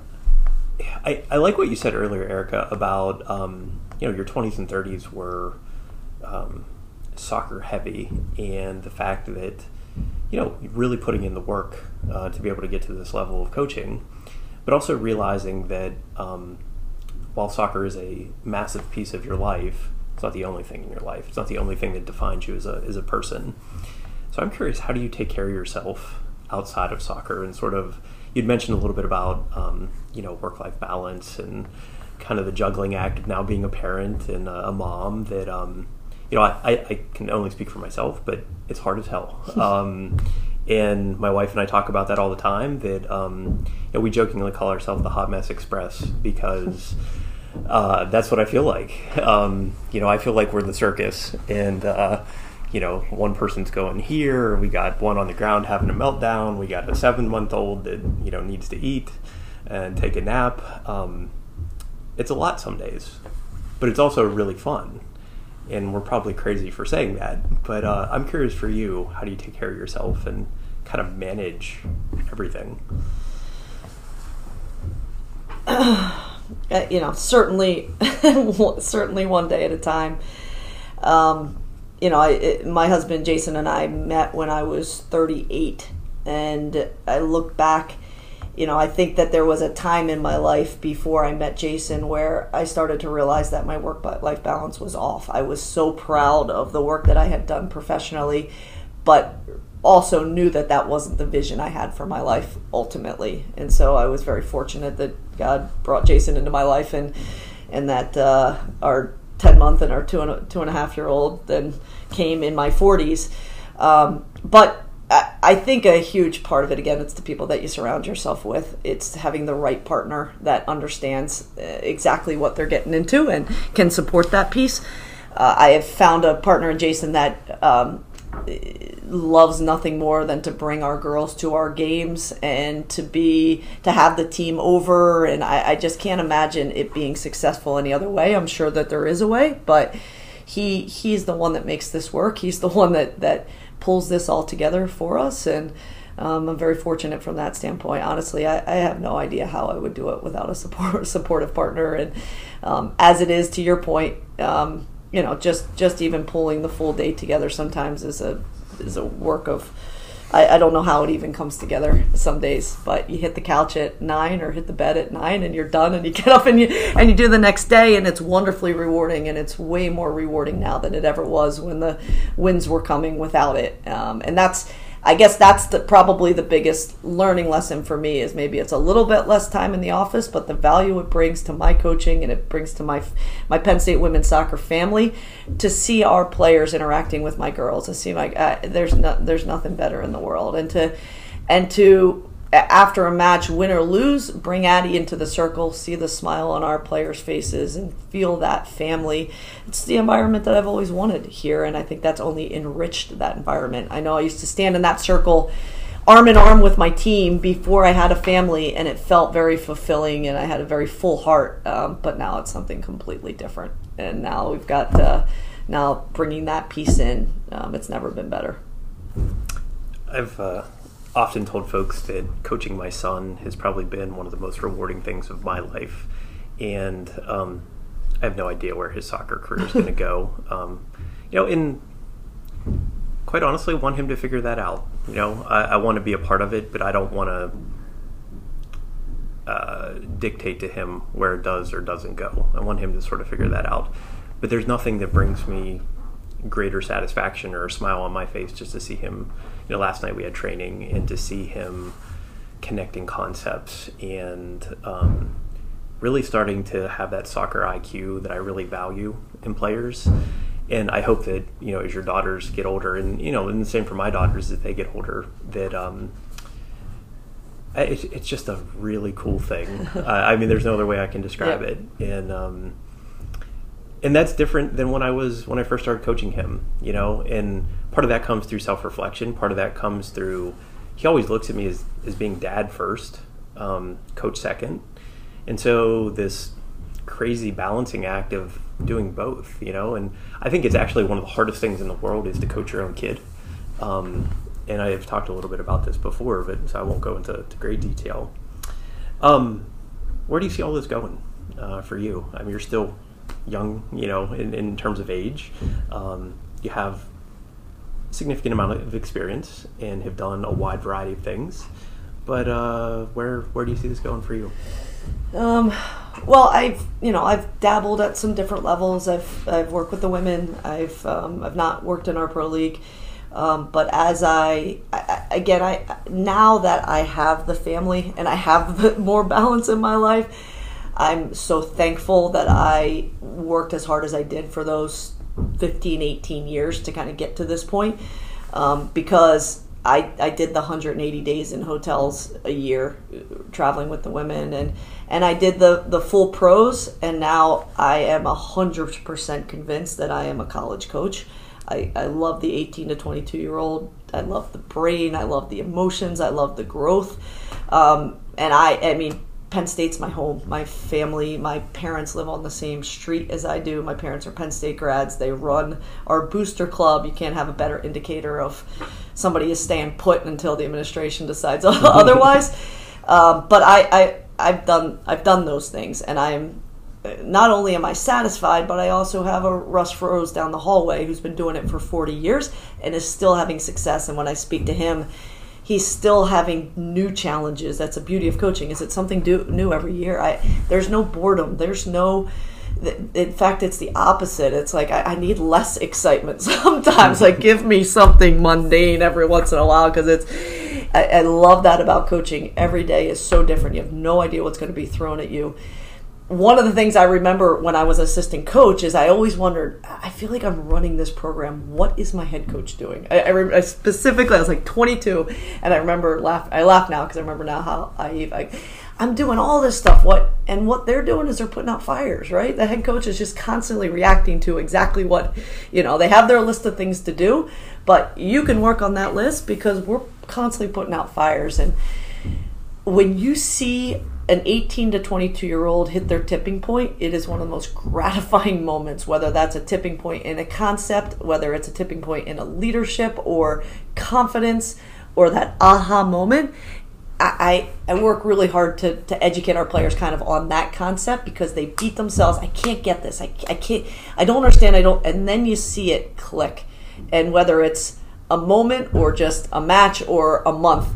I, I like what you said earlier, Erica, about um, you know your 20s and 30s were um, soccer heavy, and the fact that you know really putting in the work uh, to be able to get to this level of coaching, but also realizing that um, while soccer is a massive piece of your life, it's not the only thing in your life. It's not the only thing that defines you as a as a person. So I'm curious, how do you take care of yourself outside of soccer and sort of you'd mentioned a little bit about um, you know work life balance and kind of the juggling act of now being a parent and a, a mom that um, you know I, I, can only speak for myself but it's hard as hell <laughs> um, and my wife and I talk about that all the time that um, you know, we jokingly call ourselves the hot mess express because uh, that's what I feel like um, you know I feel like we're the circus and uh, you know, one person's going here. We got one on the ground having a meltdown. We got a seven month old that, you know, needs to eat and take a nap. Um, it's a lot some days, but it's also really fun. And we're probably crazy for saying that. But uh, I'm curious for you, how do you take care of yourself and kind of manage everything? Uh, you know, certainly, <laughs> certainly one day at a time. Um, you know, I, it, my husband Jason and I met when I was 38, and I look back. You know, I think that there was a time in my life before I met Jason where I started to realize that my work life balance was off. I was so proud of the work that I had done professionally, but also knew that that wasn't the vision I had for my life ultimately. And so I was very fortunate that God brought Jason into my life and and that uh, our 10 month and our two and a, two and a half year old then came in my 40s. Um, but I, think a huge part of it, again, it's the people that you surround yourself with. It's having the right partner that understands uh, exactly what they're getting into and can support that piece. Uh, I have found a partner in Jason that um, loves nothing more than to bring our girls to our games and to be to have the team over and I, I, just can't imagine it being successful any other way i'm sure that there is a way but he he's the one that makes this work he's the one that that pulls this all together for us and um, I'm very fortunate from that standpoint. Honestly, I, I, have no idea how I would do it without a support, <laughs> supportive partner. And um, as it is, to your point, um, you know, just just even pulling the full day together sometimes is a is a work of. I, I don't know how it even comes together some days, but you hit the couch at nine or hit the bed at nine, and you're done, and you <laughs> get up and you and you do the next day, and it's wonderfully rewarding, and it's way more rewarding now than it ever was when the winds were coming without it, um, and that's I guess that's the, probably the biggest learning lesson for me is maybe it's a little bit less time in the office, but the value it brings to my coaching and it brings to my my Penn State women's soccer family to see our players interacting with my girls. To see like uh, there's no, there's nothing better in the world, and to and to after a match, win or lose, bring Addie into the circle, see the smile on our players' faces, and feel that family. It's the environment that I've always wanted here, and I think that's only enriched that environment. I know I used to stand in that circle arm in arm with my team before I had a family, and it felt very fulfilling, and I had a very full heart. Um, but now it's something completely different, and now we've got uh, now bringing that piece in. Um, it's never been better. I've uh, often told folks that coaching my son has probably been one of the most rewarding things of my life, and um, I have no idea where his soccer career is going <laughs> to go. Um, you know, and quite honestly, want him to figure that out. You know, I, I want to be a part of it, but I don't want to uh, dictate to him where it does or doesn't go. I want him to sort of figure that out. But there's nothing that brings me greater satisfaction or a smile on my face just to see him. You know, last night we had training and to see him connecting concepts and um, really starting to have that soccer IQ that I really value in players. And I hope that you know as your daughters get older, and you know, and the same for my daughters as they get older, that um, it's, it's just a really cool thing. <laughs> uh, I mean, there's no other way I can describe it, and um, and that's different than when I was when I first started coaching him, you know. And part of that comes through self reflection. Part of that comes through he always looks at me as as being dad first, um, coach second, and so this crazy balancing act of doing both, you know. And I think it's actually one of the hardest things in the world is to coach your own kid. Um, and I have talked a little bit about this before, but so I won't go into great detail. Um, where do you see all this going uh, for you? I mean, you're still young, you know, in, in terms of age. Um, you have significant amount of experience and have done a wide variety of things. But uh, where where do you see this going for you? Um, well, I've you know I've dabbled at some different levels. I've I've worked with the women. I've um, I've not worked in our pro league. Um, but as I, I, again, I now that I have the family and I have <laughs> more balance in my life, I'm so thankful that I worked as hard as I did for those 15, 18 years to kind of get to this point. Um, because I, I did the 180 days in hotels a year traveling with the women and and I did the the full pros and now I am 100% convinced that I am a college coach. I, I love the 18 to 22 year old. I love the brain. I love the emotions. I love the growth. Um, and I, I mean, Penn State's my home. My family, my parents live on the same street as I do. My parents are Penn State grads. They run our booster club. You can't have a better indicator of somebody is staying put until the administration decides <laughs> otherwise. Um, but I, I, I've done, I've done those things, and I'm not only am I satisfied, but I also have a Russ Rose down the hallway who's been doing it for 40 years and is still having success. And when I speak to him, he's still having new challenges. That's the beauty of coaching. Is it something do, new every year? I there's no boredom. There's no. In fact, it's the opposite. It's like I, I need less excitement <laughs> sometimes. like give me something mundane every once in a while because it's. I, I love that about coaching. Every day is so different. You have no idea what's going to be thrown at you one of the things I remember when I was assistant coach is I always wondered, I feel like I'm running this program. What is my head coach doing? I, I, I specifically, I was like 22, and I remember laugh. I laugh now because I remember now how I, I, I'm doing all this stuff. What and what they're doing is they're putting out fires, right? The head coach is just constantly reacting to exactly what, you know, they have their list of things to do, but you can work on that list because we're constantly putting out fires and when you see an 18 to 22 year old hit their tipping point, it is one of the most gratifying <laughs> moments, whether that's a tipping point in a concept, whether it's a tipping point in a leadership or confidence or that aha moment. I, I, work really hard to, to educate our players kind of on that concept because they beat themselves. I can't get this. I, I can't, I don't understand. I don't, and then you see it click. And whether it's a moment or just a match or a month,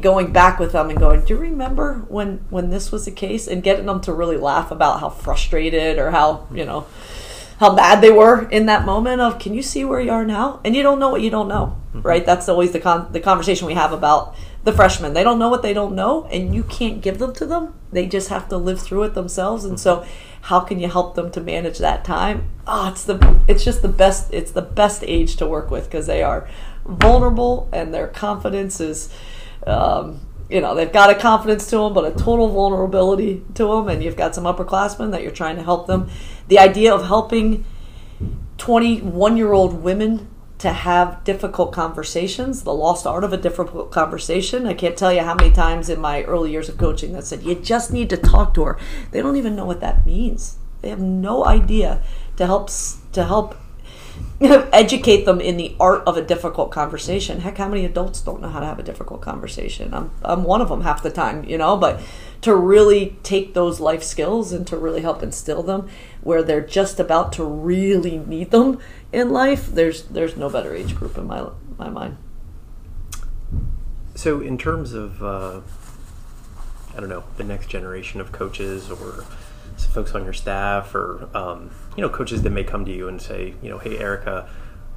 going back with them and going, "Do you remember when when this was the case?" and getting them to really laugh about how frustrated or how you know how mad they were in that moment of, "Can you see where you are now?" And you don't know what you don't know, mm-hmm. right? That's always the con- the conversation we have about the freshmen. They don't know what they don't know, and you can't give them to them. They just have to live through it themselves. And so, how can you help them to manage that time? Oh, it's the it's just the best. It's the best age to work with because they are vulnerable and their confidence is um, you know, they've got a confidence to them, but a total vulnerability to them, and you've got some upperclassmen that you're trying to help them. The idea of helping 21 year old women to have difficult conversations, the lost art of a difficult conversation. I can't tell you how many times in my early years of coaching that said, you just need to talk to her. They don't even know what that means. They have no idea to help to help <laughs> educate them in the art of a difficult conversation. Heck, how many adults don't know how to have a difficult conversation? I'm, I'm one of them half the time, you know, but to really take those life skills and to really help instill them where they're just about to really need them in life, there's there's no better age group in my my mind. So, in terms of, uh, I don't know, the next generation of coaches or folks on your staff or um, you know coaches that may come to you and say, you know, hey Erica,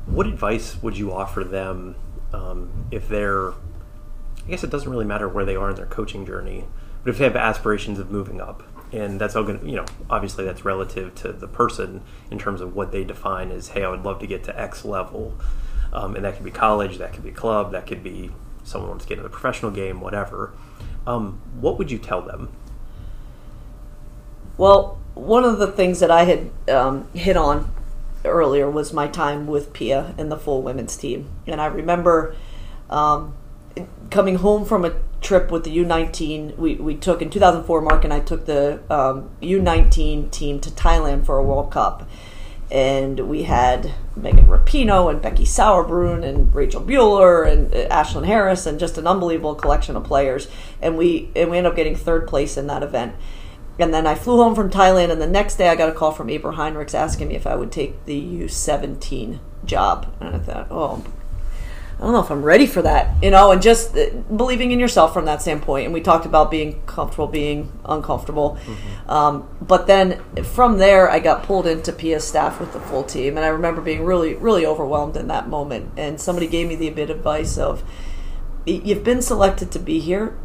what advice would you offer them um, if they're I guess it doesn't really matter where they are in their coaching journey, but if they have aspirations of moving up, and that's all going to, you know, obviously that's relative to the person in terms of what they define as, hey, I would love to get to X level, um, and that could be college, that could be club, that could be someone wants to get into the professional game, whatever. Um, what would you tell them? Well, one of the things that I had um, hit on earlier was my time with Pia and the full women's team, and I remember um, coming home from a trip with the U19. We, we took in 2004. Mark and I took the um, U19 team to Thailand for a World Cup, and we had Megan Rapinoe and Becky Sauerbrunn and Rachel Buehler and uh, Ashlyn Harris and just an unbelievable collection of players. And we and we ended up getting third place in that event. And then I flew home from Thailand, and the next day I got a call from April Heinrichs asking me if I would take the U17 job. And I thought, oh, I don't know if I'm ready for that, you know, and just uh, believing in yourself from that standpoint. And we talked about being comfortable, being uncomfortable. Mm-hmm. Um, but then from there, I got pulled into Pia's staff with the full team. And I remember being really, really overwhelmed in that moment. And somebody gave me the bit of advice of, you've been selected to be here.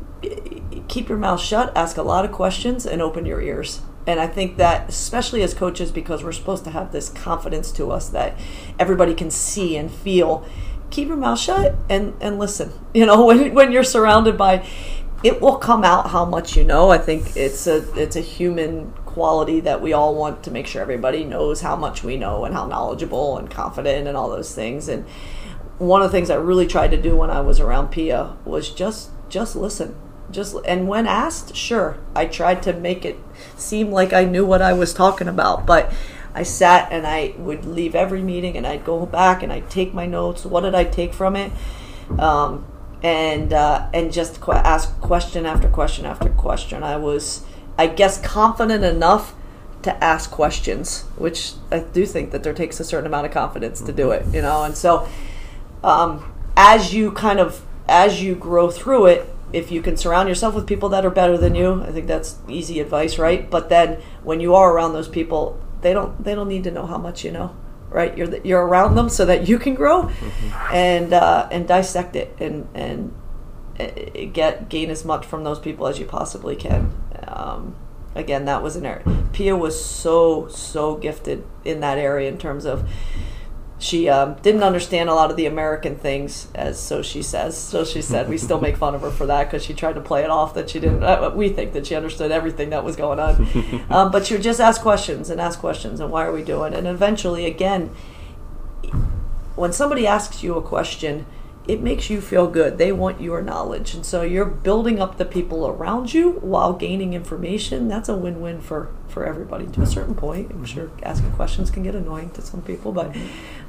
Keep your mouth shut, ask a lot of questions, and open your ears. And I think that, especially as coaches, because we're supposed to have this confidence to us that everybody can see and feel keep your mouth shut and and listen. <laughs> You know, when when you're surrounded by it will come out how much you know. I think it's a it's a human quality that we all want to make sure everybody knows how much we know and how knowledgeable and confident and all those things. And one of the things I really tried to do when I was around Pia was just just listen. Just and when asked, sure, I tried to make it seem like I knew what I was talking about, but I sat and I would leave every meeting and I'd go back and I'd take my notes. What did I take from it? Um, and uh, and just qu- ask question after question after question. I was, I guess, confident enough to ask questions, which I do think that there takes a certain amount of confidence to do it, you know. And so, um, as you kind of as you grow through it, if you can surround yourself with people that are better than you, I think that's easy advice, right? But then when you are around those people, they don't they don't need to know how much you know right you're you're around them so that you can grow mm-hmm. and uh, and dissect it and and uh, get gain as much from those people as you possibly can um, again that was an area Pia was so so gifted in that area in terms of she um, didn't understand a lot of the American things, as so she says. So she said we still make fun of her for that because she tried to play it off that she didn't. Uh, we think that she understood everything that was going on, <laughs> um, but she would just ask questions and ask questions and why are we doing? And eventually, again, when somebody asks you a question, it makes you feel good. They want your knowledge. And so you're building up the people around you while gaining information. That's a win win for, for everybody to a certain point. I'm sure asking questions can get annoying to some people, but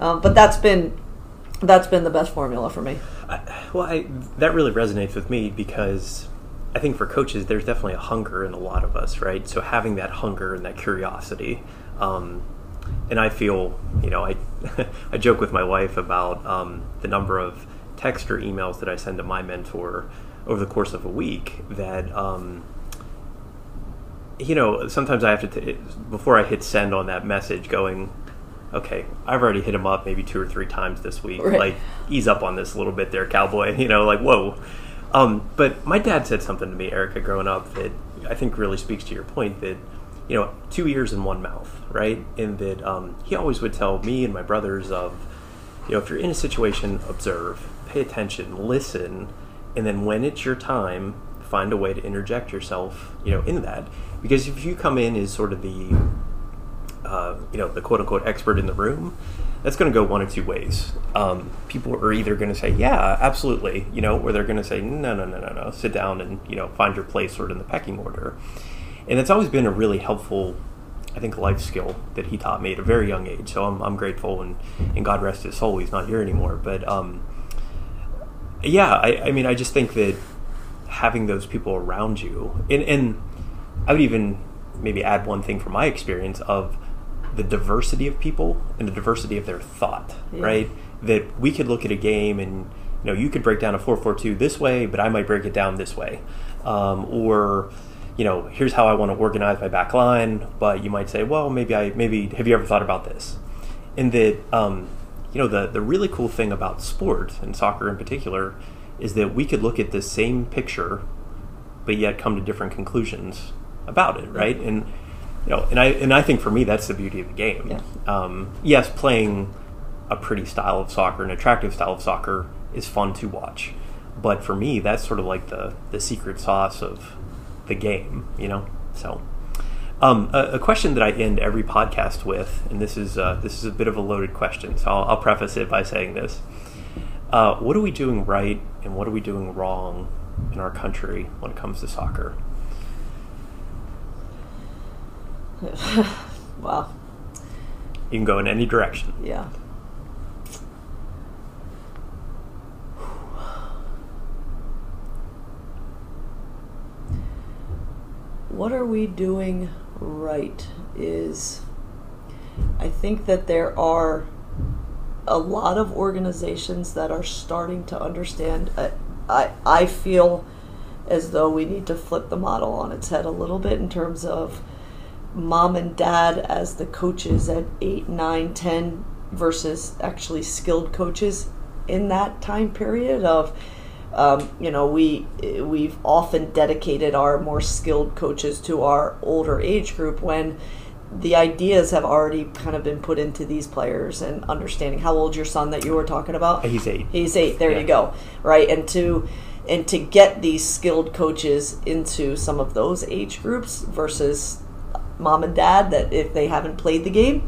um, but that's been that's been the best formula for me. I, well, I, that really resonates with me because I think for coaches, there's definitely a hunger in a lot of us, right? So having that hunger and that curiosity. Um, and I feel, you know, I, <laughs> I joke with my wife about um, the number of text or emails that I send to my mentor over the course of a week that um, you know sometimes I have to t- before I hit send on that message going okay I've already hit him up maybe two or three times this week right. like ease up on this a little bit there cowboy <laughs> you know like whoa um, but my dad said something to me Erica growing up that I think really speaks to your point that you know two ears and one mouth right and that um, he always would tell me and my brothers of you know if you're in a situation observe pay attention, listen, and then when it's your time, find a way to interject yourself, you know, in that. Because if you come in as sort of the, uh, you know, the quote unquote expert in the room, that's going to go one of two ways. Um, people are either going to say, "Yeah, absolutely," you know, or they're going to say, "No, no, no, no, no. Sit down and you know find your place sort of in the pecking order." And it's always been a really helpful, I think, life skill that he taught me at a very young age. So I'm, I'm grateful, and, and God rest his soul, he's not here anymore. But um, yeah, I, I mean, I just think that having those people around you, and, and I would even maybe add one thing from my experience of the diversity of people and the diversity of their thought, yeah. right? That we could look at a game and you know you could break down a four four two this way, but I might break it down this way, um, or you know here's how I want to organize my back line, but you might say, well, maybe I maybe have you ever thought about this? And that um, you know, the, the really cool thing about sport, and soccer in particular, is that we could look at the same picture, but yet come to different conclusions about it, right? And you know, and I and I think for me that's the beauty of the game. Yeah. Um, yes, playing a pretty style of soccer, an attractive style of soccer, is fun to watch. But for me, that's sort of like the the secret sauce of the game, you know. So. Um, a, a, question that I end every podcast with, and this is uh, this is a bit of a loaded question, so I'll, I'll preface it by saying this: uh, What are we doing right, and what are we doing wrong in our country when it comes to soccer? <laughs> wow. You can go in any direction. Yeah. What are we doing right is I think that there are a lot of organizations that are starting to understand. I, I, I feel as though we need to flip the model on its head a little bit in terms of mom and dad as the coaches at 8, 9, 10 versus actually skilled coaches in that time period of um, you know we we've often dedicated our more skilled coaches to our older age group when the ideas have already kind of been put into these players and understanding how old your son that you were talking about He's eight. he's eight there Yeah. you go right and to and to get these skilled coaches into some of those age groups versus mom and dad that if they haven't played the game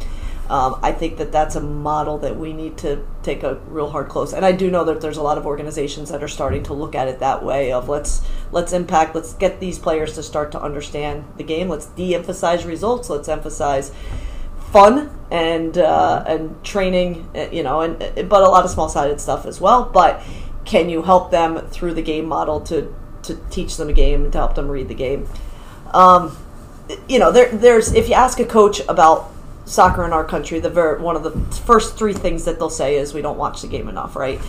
um, i think that that's a model that we need to take a real hard close and i do know that there's a lot of organizations that are starting to look at it that way of let's let's impact let's get these players to start to understand the game let's de-emphasize results let's emphasize fun and uh, and training, uh, you know, and but a lot of small sided stuff as well. But can you help them through the game model to to teach them a game and to help them read the game? Um, you know, there there's if you ask a coach about soccer in our country, the ver- one of the first three things that they'll say is we don't watch the game enough, right?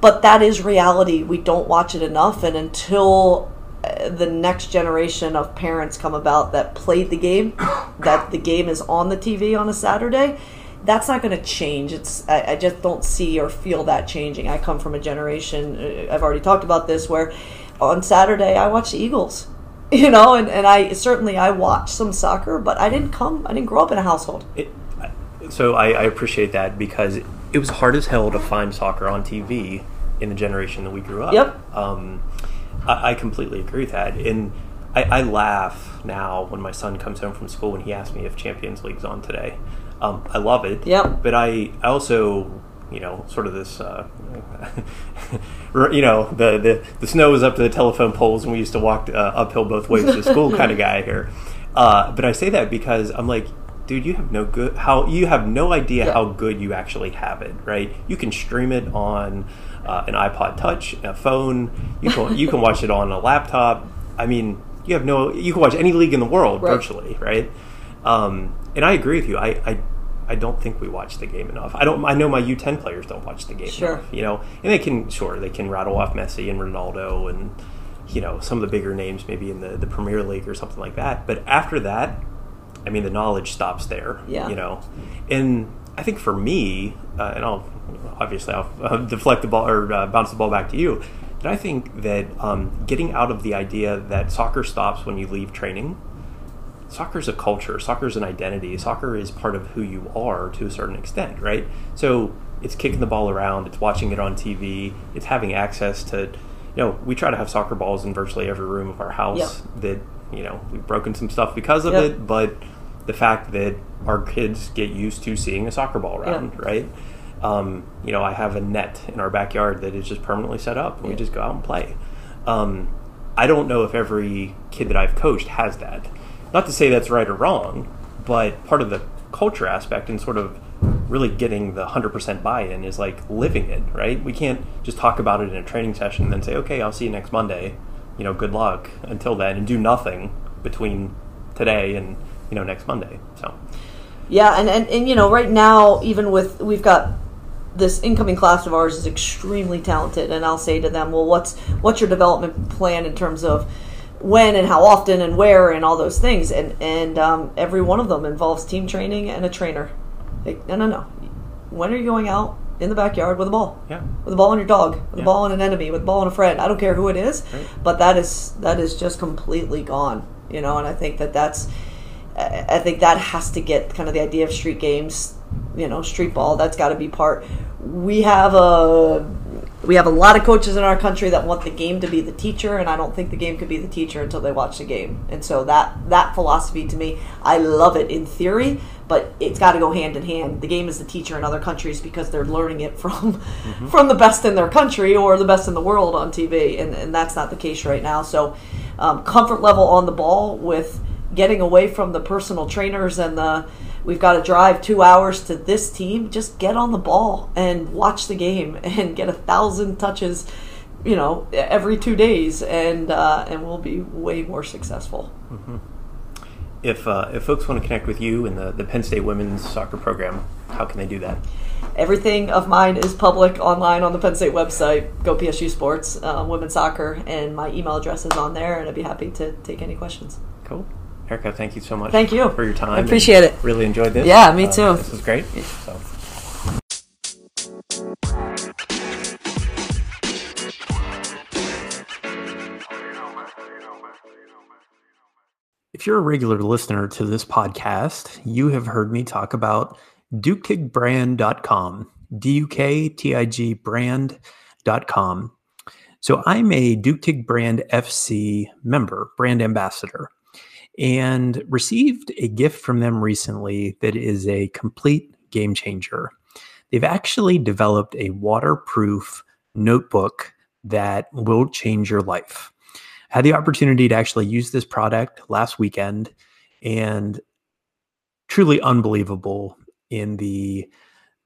But that is reality. We don't watch it enough, and until uh, the next generation of parents come about that played the game, <coughs> that the game is on the TV on a Saturday, that's not going to change. It's I, I just don't see or feel that changing. I come from a generation. uh, I've already talked about this where on Saturday I watch the Eagles, <laughs> you know, and, and I certainly I watch some soccer, but I didn't come. I didn't grow up in a household. It, so I, I appreciate that because it was hard as hell to find soccer on TV in the generation that we grew up. Yep. Um, I, I completely agree with that, and I, I laugh now when my son comes home from school and he asks me if Champions League's on today. Um, I love it. Yep. But I, I also, you know, sort of this, uh, <laughs> you know, the, the the snow was up to the telephone poles, and we used to walk uh, uphill both ways to school, <laughs> kind of guy here. Uh, but I say that because I'm like, dude, you have no good how you have no idea Yeah. how good you actually have it, right? You can stream it on uh, an iPod Touch, a phone. You can you can watch it on a laptop. I mean, you have no. You can watch any league in the world Right. virtually, right? Um, and I agree with you. I, I I don't think we watch the game enough. I don't. I know my U10 players don't watch the game Sure. enough. You know, and they can sure they can rattle off Messi and Ronaldo and you know some of the bigger names maybe in the the Premier League or something like that. But after that, I mean, the knowledge stops there. Yeah. You know, and I think for me, uh, and I'll obviously I'll <laughs> uh, deflect the ball or uh, bounce the ball back to you. But I think that um, getting out of the idea that soccer stops when you leave training. Soccer is a culture. Soccer is an identity. Soccer is part of who you are to a certain extent, right? So it's kicking the ball around. It's watching it on TV. It's having access to, you know, we try to have soccer balls in virtually every room of our house. That you know we've broken some stuff because of Yep. it, but the fact that our kids get used to seeing a soccer ball around, right? Um, you know, I have a net in our backyard that is just permanently set up, and we just go out and play. Um, I don't know if every kid that I've coached has that. Not to say that's right or wrong, but part of the culture aspect and sort of really getting the 100% buy-in is like living it, right? We can't just talk about it in a training session and then say, "Okay, I'll see you next Monday." You know, good luck until then and do nothing between today and, you know, next Monday. So, Yeah, and, and, and you know, right now, even with we've got this incoming class of ours is extremely talented, and I'll say to them, well, what's what's your development plan in terms of when and how often and where and all those things, and and um, every one of them involves team training and a trainer. Like, no, no, no. When are you going out in the backyard with a ball? yeah. with a ball on your dog, with Yeah. a ball on an enemy, with a ball on a friend. I don't care who it is, Right. but that is that is just completely gone. You know, and I think that that's I I think that has to get kind of the idea of street games. You know, street ball. That's got to be part. We have a we have a lot of coaches in our country that want the game to be the teacher, and I don't think the game could be the teacher until they watch the game. And so that that philosophy to me, I love it in theory, but it's got to go hand in hand. The game is the teacher in other countries because they're learning it from <laughs> from the best in their country or the best in the world on TV, and, and that's not the case right now. So, um, comfort level on the ball with getting away from the personal trainers and the we've got to drive two hours to this team. Just get on the ball and watch the game <laughs> and get a thousand touches, you know, every two days, and uh, and we'll be way more successful. Mm-hmm. If uh, if folks want to connect with you and the the Penn State women's soccer program, how can they do that? Everything of mine is public online on the Penn State website, Go PSU Sports, uh, Women's Soccer, and my email address is on there, and I'd be happy to take any questions. Cool. Erica, thank you so much. Thank you for your time. I appreciate it. Really enjoyed this. Yeah, me too. Uh, this was great. So. If you're a regular listener to this podcast, you have heard me talk about duktigbrand.com, D U K T I G brand.com. So I'm a Duke Brand FC member, brand ambassador, and received a gift from them recently that is a complete game changer. They've actually developed a waterproof notebook that will change your life. I had the opportunity to actually use this product last weekend and truly unbelievable in the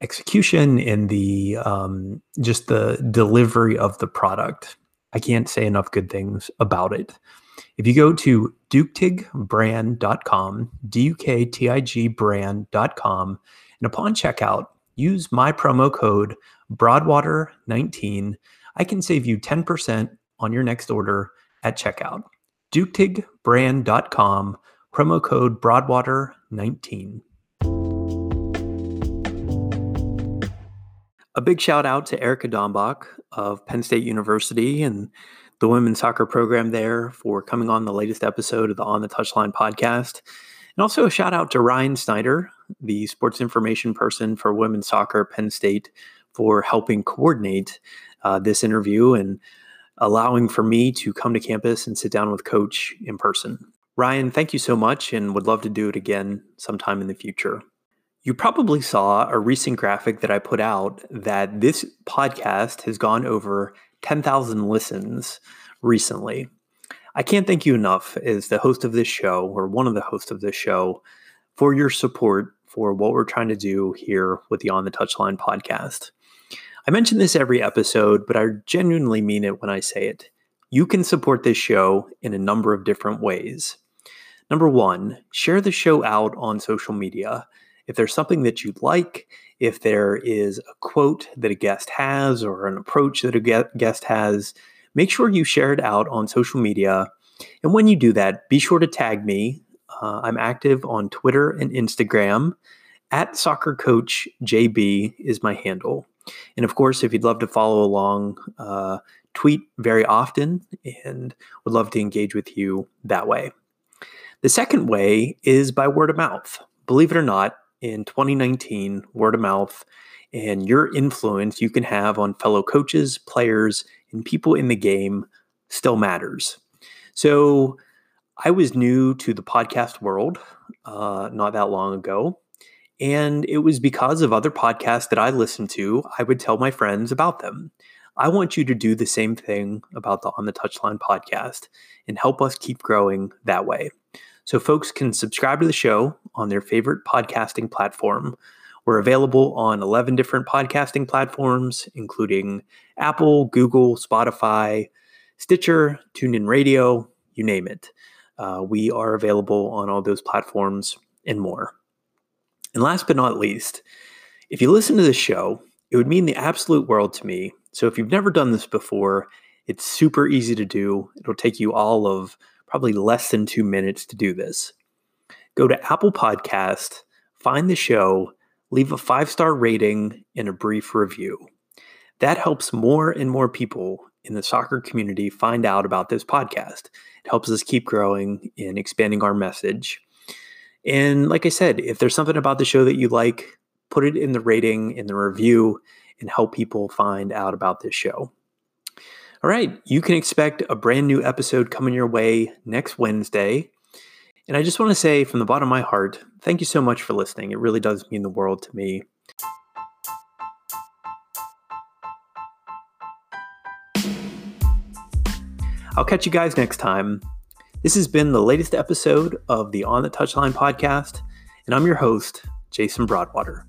execution in the um, just the delivery of the product. I can't say enough good things about it. If you go to duktigbrand.com, D U K T I G brand.com, and upon checkout, use my promo code Broadwater19. I can save you 10% on your next order at checkout. duktigbrand.com, promo code Broadwater19. A big shout out to Erica Dambach of Penn State University and the women's soccer program there for coming on the latest episode of the On the Touchline podcast. And also a shout out to Ryan Snyder, the sports information person for women's soccer at Penn State, for helping coordinate uh, this interview and allowing for me to come to campus and sit down with Coach in person. Ryan, thank you so much and would love to do it again sometime in the future. You probably saw a recent graphic that I put out that this podcast has gone over 10,000 listens recently. I can't thank you enough as the host of this show, or one of the hosts of this show, for your support for what we're trying to do here with the On the Touchline podcast. I mention this every episode, but I genuinely mean it when I say it. You can support this show in a number of different ways. Number one, share the show out on social media. If there's something that you'd like, if there is a quote that a guest has or an approach that a guest has, make sure you share it out on social media. And when you do that, be sure to tag me. Uh, I'm active on Twitter and Instagram. At Soccer Coach JB is my handle. And of course, if you'd love to follow along, uh, tweet very often and would love to engage with you that way. The second way is by word of mouth. Believe it or not, in 2019, word of mouth, and your influence you can have on fellow coaches, players, and people in the game still matters. So I was new to the podcast world uh, not that long ago. And it was because of other podcasts that I listened to, I would tell my friends about them. I want you to do the same thing about the On the Touchline podcast and help us keep growing that way. So folks can subscribe to the show on their favorite podcasting platform. We're available on 11 different podcasting platforms, including Apple, Google, Spotify, Stitcher, TuneIn Radio, you name it. Uh, we are available on all those platforms and more. And last but not least, if you listen to this show, it would mean the absolute world to me. So if you've never done this before, it's super easy to do. It'll take you all of probably less than two minutes to do this. Go to Apple Podcast, find the show, leave a five star rating and a brief review. That helps more and more people in the soccer community find out about this podcast. It helps us keep growing and expanding our message. And like I said, if there's something about the show that you like, put it in the rating, in the review, and help people find out about this show. All right, you can expect a brand new episode coming your way next Wednesday. And I just want to say from the bottom of my heart, thank you so much for listening. It really does mean the world to me. I'll catch you guys next time. This has been the latest episode of the On the Touchline podcast. And I'm your host, Jason Broadwater.